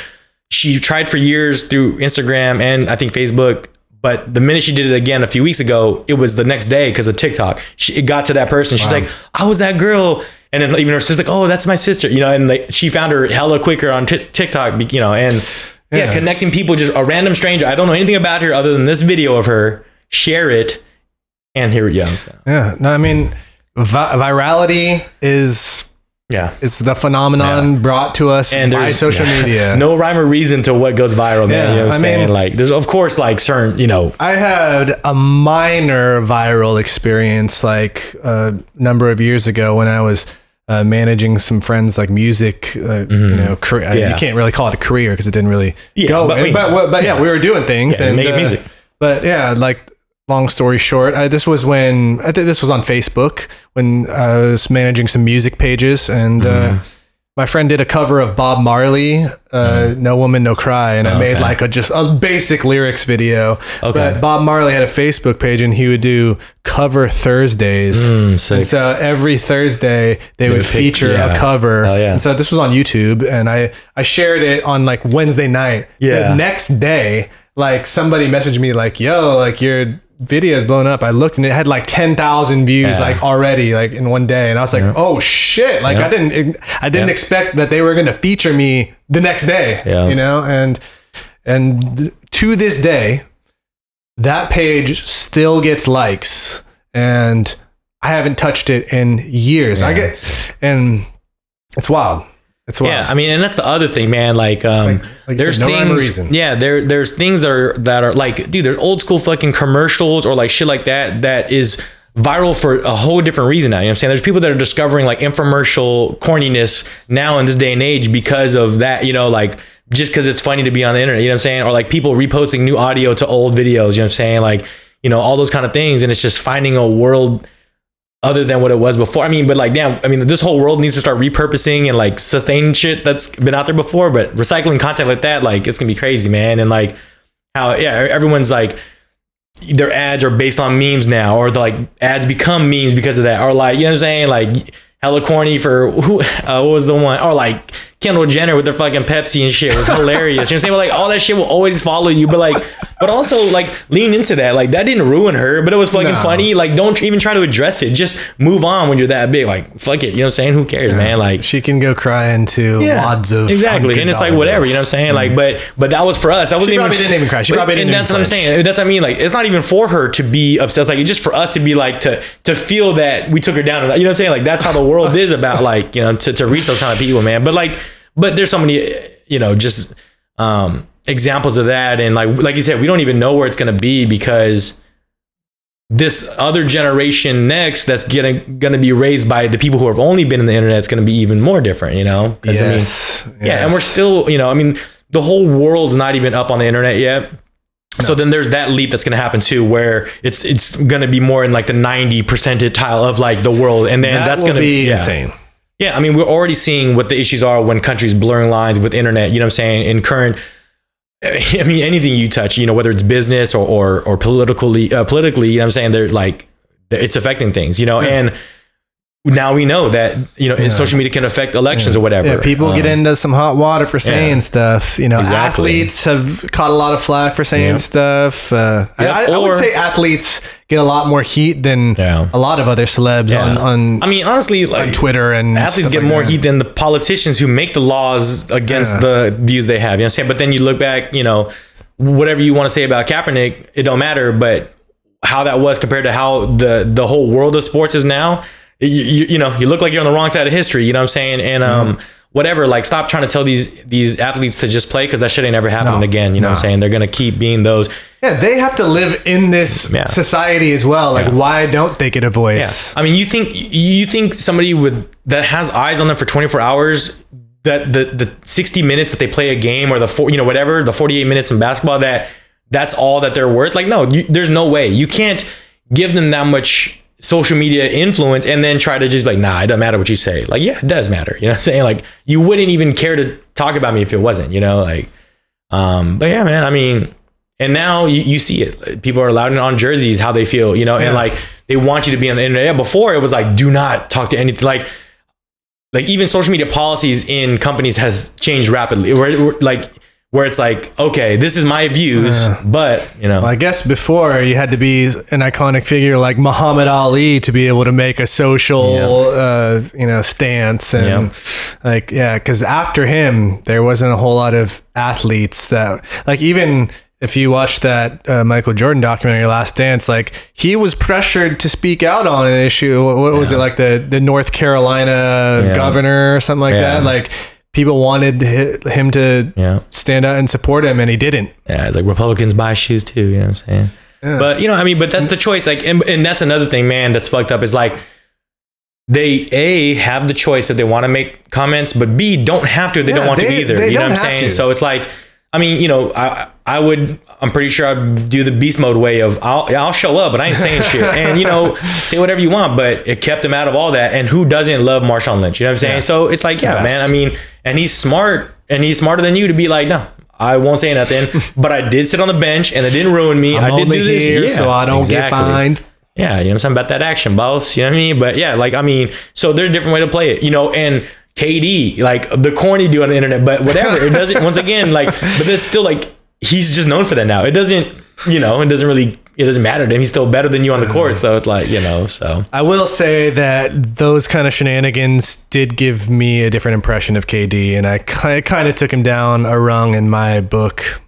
she tried for years through Instagram and I think Facebook. But the minute she did it again a few weeks ago, it was the next day because of TikTok. She, it got to that person. She's like, "I was that girl," and then even her sister's like, "Oh, that's my sister," you know. And like, she found her hella quicker on t- TikTok, you know, and yeah. Yeah. connecting people, just a random stranger. I don't know anything about her other than this video of her. Share it, and here, yeah, Yeah. No, I mean, vi- virality is yeah. is the phenomenon brought to us And by social yeah, media. no rhyme or reason to what goes viral, man. Yeah, you know what I'm I mean- saying? Like, there's of course like certain, you know, I had a minor viral experience like a number of years ago when I was uh, managing some friends like music. Uh, You know, Mm-hmm. Yeah. you can't really call it a career because it didn't really Yeah, go. but But, we- but, but, yeah, we were doing things Yeah, and making uh, music. But yeah, like long story short, I, this was when I think this was on Facebook when I was managing some music pages and. Mm-hmm. Uh, my friend did a cover of Bob Marley, uh, "No Woman, No Cry," and I made Mm-hmm. Like a just a basic lyrics video. Okay. But Bob Marley had a Facebook page, and he would do cover Thursdays. Mm, and so every Thursday they would would pick- feature yeah. a cover. Hell yeah. And so this was on YouTube, and I I shared it on like Wednesday night. Yeah. The next day, like somebody messaged me like, "Yo, like your." Video is blown up i looked and it had like 10,000 views Yeah. like already like in one day and i was like oh shit like Yeah. i didn't i didn't Yeah. expect that they were going to feature me the next day Yeah. you know and and to this day that page still gets likes and i haven't touched it in years i get and it's wild it's wild Yeah, I mean, and that's the other thing, man. Like, um, Like- like there's said, no things. reason. Yeah, there there's things that are that are like, dude, there's old school fucking commercials or like shit like that that is viral for a whole different reason now. You know what I'm saying? There's people that are discovering like infomercial corniness now in this day and age because of that. You know, like just because it's funny to be on the internet. You know what I'm saying? Or like people reposting new audio to old videos. You know what I'm saying? Like, you know, all those kind of things, and it's just finding a world other than what it was before. I mean, but like, damn, I mean, this whole world needs to start repurposing and like sustaining shit that's been out there before. But recycling content like that, like, it's gonna be crazy, man. And like, how yeah, everyone's like, their ads are based on memes now, or the like ads become memes because of that, or like, you know what I'm saying, like. Hella corny for who? Uh, what was the one? Or like Kendall Jenner with their fucking Pepsi and shit was hilarious. you know what I'm saying? But like all that shit will always follow you. But like, but also like lean into that. Like that didn't ruin her, but it was fucking No. funny. Like don't even try to address it. Just move on when you're that big. Like fuck it. You know what I'm saying? Who cares, man? Like she can go cry into wads of exactly, and it's like whatever. You know what I'm saying? Like, mm-hmm. but but that was for us. That wasn't probably even, didn't even cry. She but- probably didn't And that's what I'm saying. That's what I mean. Like, it's not even for her to be upset. It's like it's just for us to be like to to feel that we took her down. You know what I'm saying? Like that's how the world is about. Like you know to to reach those kind of people, man. But like, but there's so many you know just um examples of that, and like like you said, we don't even know where it's gonna be because this other generation next that's getting going to be raised by the people who have only been in the internet is going to be even more different you know? 'Cause, I mean, yes, yeah, and we're still, you know, I mean, the whole world's not even up on the internet yet. So then there's that leap that's going to happen too, where it's it's going to be more in like the 90 percentile of like the world, and then that that's going to be yeah. insane Yeah, I mean, we're already seeing what the issues are when countries blurring lines with internet. You know what I'm saying? In current, I mean, anything you touch, you know, whether it's business or or, or politically, uh, politically, you know what I'm saying? They're like, it's affecting things, you know, and now we know that you know social media can affect elections or whatever. Yeah, people get Um, into some hot water for saying yeah. stuff. You know, Exactly. athletes have caught a lot of flack for saying Yeah. stuff. Uh, I- Yeah, I, I would say athletes get a lot more heat than Yeah. a lot of other celebs Yeah. on on, I mean, honestly, like on Twitter and athletes stuff get like more that. heat than the politicians who make the laws against Yeah. the views they have. You know what I'm saying? But then you look back, you know, whatever you want to say about Kaepernick, it don't matter. But how that was compared to how the the whole world of sports is now, you, you, you know, you look like you're on the wrong side of history. You know what I'm saying? And um, whatever, like, stop trying to tell these these athletes to just play because that shit ain't ever happening No, again. You know what I'm saying? They're gonna keep being those. Yeah, they have to live in this Yeah. society as well. Like, Yeah. why don't they get a voice? I mean, you think you think somebody with that has eyes on them for 24 hours that the the 60 minutes that they play a game or the four, you know whatever the 48 minutes in basketball that that's all that they're worth? Like no, you, there's no way. You can't give them that much social media influence and then try to just be like, nah, it doesn't matter what you say. Like, yeah, it does matter. You know what I'm saying? Like, you wouldn't even care to talk about me if it wasn't, you know, like, um, but yeah, man, I mean, and now you, you see it. People are allowed on jerseys how they feel, you know, Yeah. and like they want you to be on the internet. Yeah, before it was like, do not talk to anything. Like, like even social media policies in companies has changed rapidly. Where like where it's like, okay, this is my views, but you know, Well, I guess before you had to be an iconic figure like Muhammad Ali to be able to make a social, uh, you know, stance and like yeah, because after him there wasn't a whole lot of athletes that like even if you watch that uh, Michael Jordan documentary Last Dance, like he was pressured to speak out on an issue. What, what was it like the the North Carolina Yeah. governor or something like Yeah. that? Like people wanted him to yeah. stand out and support him, and he didn't. Yeah, it's like Republicans buy shoes too. You know what I'm saying? But you know, I mean, but that's the choice. Like, and, and that's another thing, man. That's fucked up. Is like they a have the choice if they want to make comments, but b don't have to if they Yeah, don't want they- to either. You know what I'm saying? to. So it's like, I mean, you know, I I would. I'm pretty sure I'd do the beast mode way of I'll I'll show up, but I ain't saying shit. And you know, say whatever you want, but it kept him out of all that. And who doesn't love Marshawn Lynch? You know what I'm saying? Yeah. So it's like, the yeah, man. I mean, and he's smart, and he's smarter than you to be like, no. I won't say nothing, but I did sit on the bench and it didn't ruin me. I'm I did only do this, here yeah, so I don't get exactly. fined. Yeah, you know what I'm saying about that action, boss. You know what I mean? But yeah, like I mean, so there's a different way to play it, you know. And KD, like the corny dude on the internet, but whatever. It doesn't. once again, like, but it's still like he's just known for that now. It doesn't, you know, it doesn't really, it doesn't matter to him. He's still better than you on the mm. court, so it's like, you know, so I will say that those kind of shenanigans did give me a different impression of KD, and I kind of took him down a rung in my book.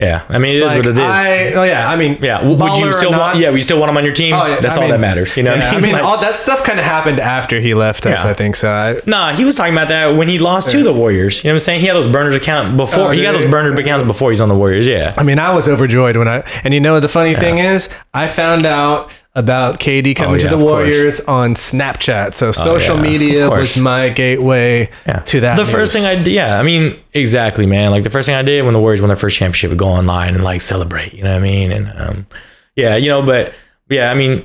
Yeah. I mean, it is Like, what it is. I, oh yeah, I mean, yeah, would you still want? Yeah, we still want him on your team. Oh, yeah, That's I all mean, that matters. You know, yeah, what I mean, Like- all that stuff kind of happened after he left us. Yeah. I think so. I, Nah, he was talking about that when he lost to the Warriors. You know what I'm saying? He had those burners account before. Oh, he got those burners accounts before he's on the Warriors. Yeah. I mean, I was overjoyed when I, and you know, the funny thing is, I found out about KD coming Oh, to the course. Oh, Warriors on Snapchat. So social yeah, media was my gateway to that. The first thing I did, yeah, I mean, exactly, man. Like the first thing I did when the Warriors won their first championship, would go online and like celebrate. You know what I mean? And um, yeah, you know, but yeah, I mean,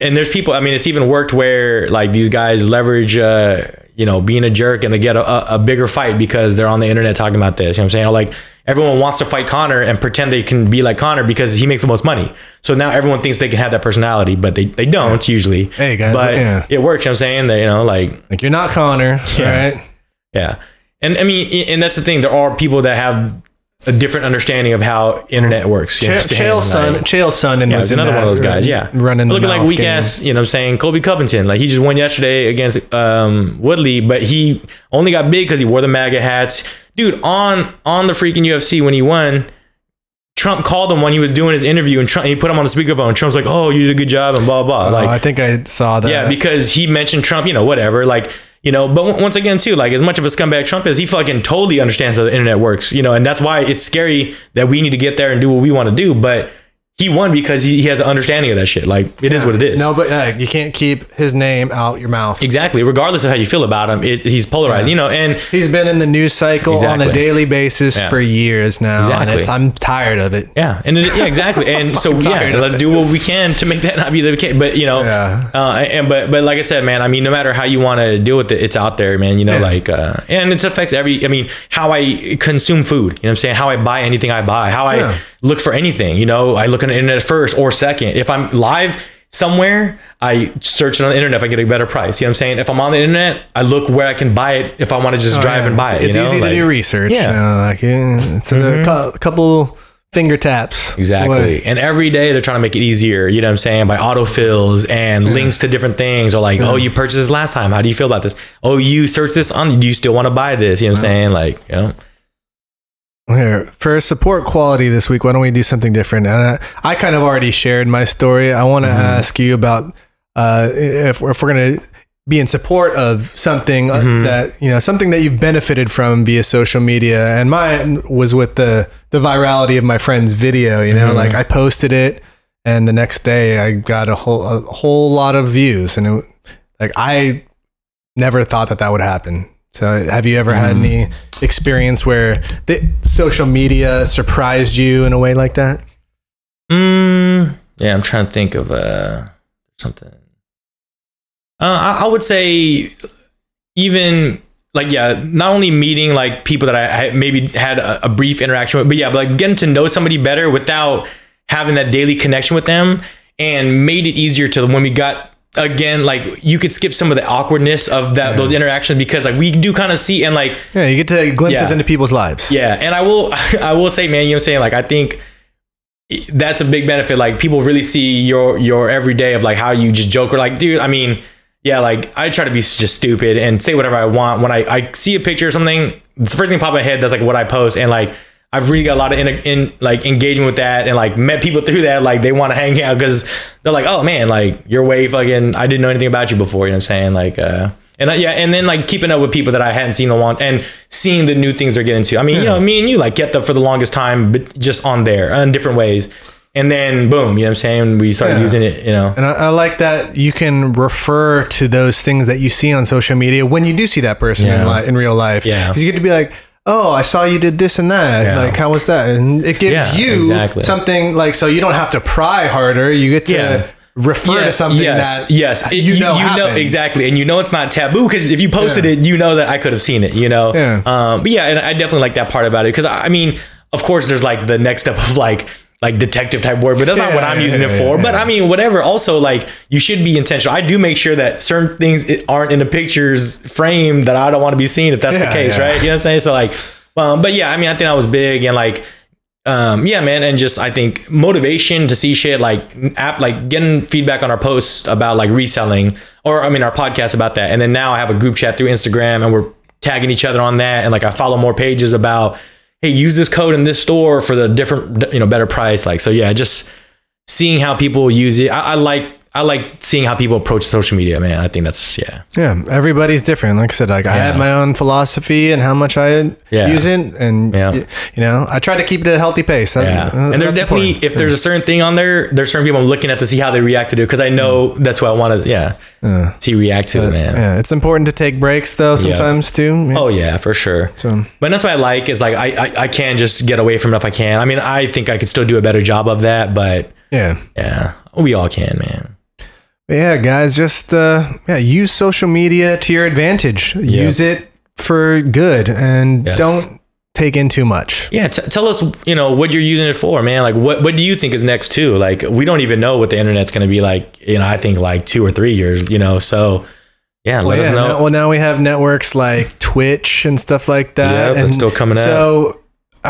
and there's people. I mean, it's even worked where like these guys leverage, uh, you know, being a jerk and they get a, a, a bigger fight because they're on the internet talking about this. You know what I'm saying? Or like everyone wants to fight Conor and pretend they can be like Conor because he makes the most money. So now everyone thinks they can have that personality, but they, they don't usually. Hey, guys, but yeah. it works. You know what I'm saying? That you know, like like you're not Conor, Yeah. right? yeah. And I mean, and that's the thing. There are people that have a different understanding of how internet works. You Chael understand? Chael Son, Like, Chael Sonnen yeah, was another one of those guys. Yeah, running the looking like weak game. ass. You know, what I'm saying Colby Covington. Like he just won yesterday against um, Woodley, but he only got big because he wore the MAGA hats. Dude, on on the freaking UFC when he won. Trump called him when he was doing his interview, and Trump, he put him on the speakerphone. Trump's like, "Oh, you did a good job," and blah blah. blah. Oh, Like, I think I saw that. yeah, because he mentioned Trump, you know, whatever. Like, you know, but w- once again, too, like as much of a scumbag Trump is, he fucking totally understands how the internet works, you know, and that's why it's scary that we need to get there and do what we want to do. But he won because he, he has an understanding of that shit. Like, it is what it is. No, but uh, you can't keep his name out your mouth. Exactly. Regardless of how you feel about him, it, he's polarized, you know, and He's been in the news cycle on a daily basis Yeah. for years now, and Exactly. it's, I'm tired of it. Yeah, and it, yeah, exactly. And so tired yeah, let's it. do what we can to make that not be the case. But you know, Yeah. uh, and but but like I said, man, I mean, no matter how you want to deal with it, it's out there, man. You know, Yeah. like uh, and it affects every. I mean, how I consume food. You know, what I'm saying how I buy anything I buy, how Yeah. I look for anything. You know, I look on the internet first or second. If I'm live somewhere, I search it on the internet if I get a better price. You know what I'm saying? If I'm on the internet, I look where I can buy it if I want to just Oh, drive yeah. and buy it's, it. It's know? easy Like- to do research. Yeah. Mm-hmm. you know, like yeah, it's a cou- couple finger taps. Exactly. And every day they're trying to make it easier, you know what I'm saying, by autofills and links to different things or like, oh, you purchased this last time. How do you feel about this? Oh, you searched this on, do you still want to buy this? You know what I'm saying? Like, you know, Here, for support quality this week, why don't we do something different? And I, I kind of already shared my story. I want to Mm-hmm. ask you about uh, if, if we're going to be in support of something uh, Mm-hmm. that you know something that you've benefited from via social media. And mine was with the the virality of my friend's video. You know, Mm-hmm. like I posted it, and the next day I got a whole a whole lot of views, and it, like I never thought that that would happen. So, have you ever had Mm. any experience where the social media surprised you in a way like that? Mm, yeah, I'm trying to think of uh, something. Uh, I, I would say even like yeah, not only meeting like people that I, I maybe had a, a, brief interaction with, but yeah, but like getting to know somebody better without having that daily connection with them, and made it easier to when we got again like you could skip some of the awkwardness of that yeah. those interactions because like we do kind of see and like yeah you get to glimpses yeah. into people's lives yeah and i will i will say man you know what i'm saying like i think that's a big benefit like people really see your your everyday of like how you just joke or like dude i mean yeah like i try to be just stupid and say whatever i want when i i see a picture or something the first thing pop in my head that's like what i post and like I've really got a lot of in, in like engagement with that and like met people through that. Like they want to hang out because they're like, oh man, like you're way fucking. I didn't know anything about you before. You know what I'm saying? Like, uh, and uh, yeah, and then like keeping up with people that I hadn't seen the long and seeing the new things they're getting to. I mean, yeah. you know, me and you like kept up for the longest time, but just on there in different ways. And then boom, you know what I'm saying? We started yeah. using it, you know. And I, I, like that you can refer to those things that you see on social media when you do see that person yeah. in, li- in real life. Yeah. Because you get to be like, oh, I saw you did this and that. Yeah. Like, how was that? And it gives yeah, you exactly. something like, so you don't have to pry harder. You get to yeah. refer to something yes, that yes, you, you know, you know exactly, and you know it's not taboo because if you posted it, you know that I could have seen it. You know, yeah. Um, but yeah, and I definitely like that part about it because I mean, of course, there's like the next step of like like detective type word, but that's yeah, not what I'm using yeah, it for. Yeah, but I mean, whatever. Also, like you should be intentional. I do make sure that certain things aren't in the pictures frame that I don't want to be seen if that's the case, right? You know what I'm saying? So like, um, but yeah, I mean, I think I was big and like, um, yeah, man, and just I think motivation to see shit like app, like getting feedback on our posts about like reselling, or I mean, our podcast about that, and then now I have a group chat through Instagram, and we're tagging each other on that, and like I follow more pages about hey, use this code in this store for the different, you know, better price. Like, so yeah, just seeing how people use it. I, I like I like seeing how people approach social media, man. I think that's yeah. Yeah, everybody's different. Like I said, like yeah. I have my own philosophy and how much I yeah. use it, and yeah. you know, I try to keep it at a healthy pace. That, yeah, uh, and there's definitely important. if there's a certain thing on there, there's certain people I'm looking at to see how they react to it because I know mm. that's what I want to yeah, uh, see react to but, it, man. Yeah, it's important to take breaks though sometimes too. Oh yeah, for sure. So, but that's what I like is like I, I I can just get away from it if I can. I mean, I think I could still do a better job of that, but yeah, yeah, we all can, man. Yeah, guys, just uh, yeah, use social media to your advantage. Yeah. Use it for good, and yes. don't take in too much. Yeah, t- tell us, you know, what you're using it for, man. Like, what what do you think is next too? Like, we don't even know what the internet's going to be like. You know, I think like two or three years. You know, so yeah, well, let yeah, us know. Now, well, now we have networks like Twitch and stuff like that. Yeah, and still coming out. So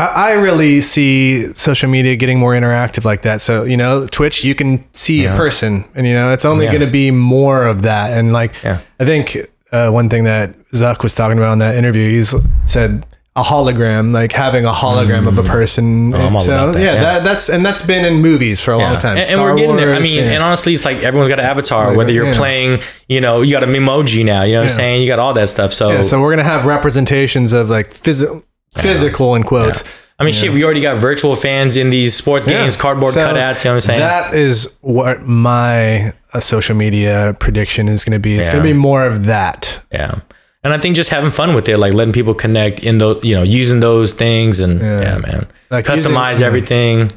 I, really see social media getting more interactive like that. So, you know, Twitch, you can see yeah. a person and, you know, it's only yeah. going to be more of that. And like, yeah. I think uh, one thing that Zuck was talking about in that interview, he's said a hologram, like having a hologram mm. of a mm. person. Oh, so that. Yeah, yeah. That, that's and that's been in movies for a long time. And, and we're getting Wars, there. I mean, and honestly, it's like everyone's got an avatar. Whether you're playing, you know, you got a emoji now. You know what I'm saying? You got all that stuff. So so we're gonna have representations of like physical physical in quotes. Yeah. I mean, yeah. shit, we already got virtual fans in these sports games, yeah. cardboard so cutouts. You know what I'm saying? That is what my uh, social media prediction is going to be. It's yeah. going to be more of that. Yeah. And I think just having fun with it, like letting people connect in those, you know, using those things and yeah, man, like customize using, everything.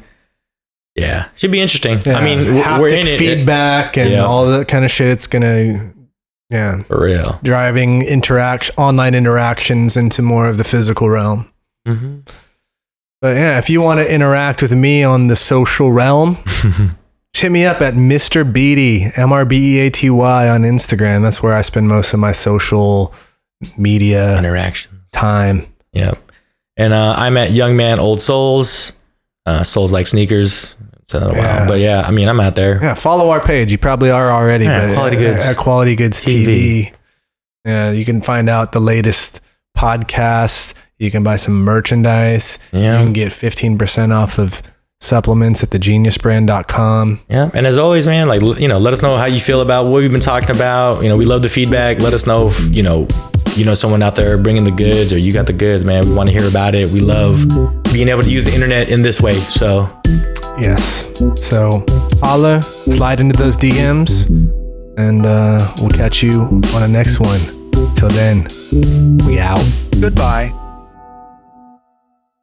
Yeah, should be interesting. I mean, we're in it. Feedback and all that kind of shit. It's gonna yeah, for real. Driving interaction, online interactions into more of the physical realm. Mm-hmm. But yeah, if you want to interact with me on the social realm, hit me up at Mr. Beaty, M R B E A T Y on Instagram. That's where I spend most of my social media interaction time. Yep. And uh, I'm at Young Man Old Souls. Uh, Souls like sneakers. So, yeah. But yeah, I mean, I'm out there. Yeah, follow our page. You probably are already. Yeah, but Quality Goods. At Quality Goods TV. TV. Yeah, you can find out the latest podcasts. You can buy some merchandise. Yeah. You can get 15% off of supplements at thegeniusbrand.com. Yeah. And as always, man, like, you know, let us know how you feel about what we've been talking about. You know, we love the feedback. Let us know if, you know, you know someone out there bringing the goods or you got the goods, man. We want to hear about it. We love being able to use the internet in this way. So, yes. So, holla, slide into those DMs, and uh, we'll catch you on the next one. Till then, we out. Goodbye.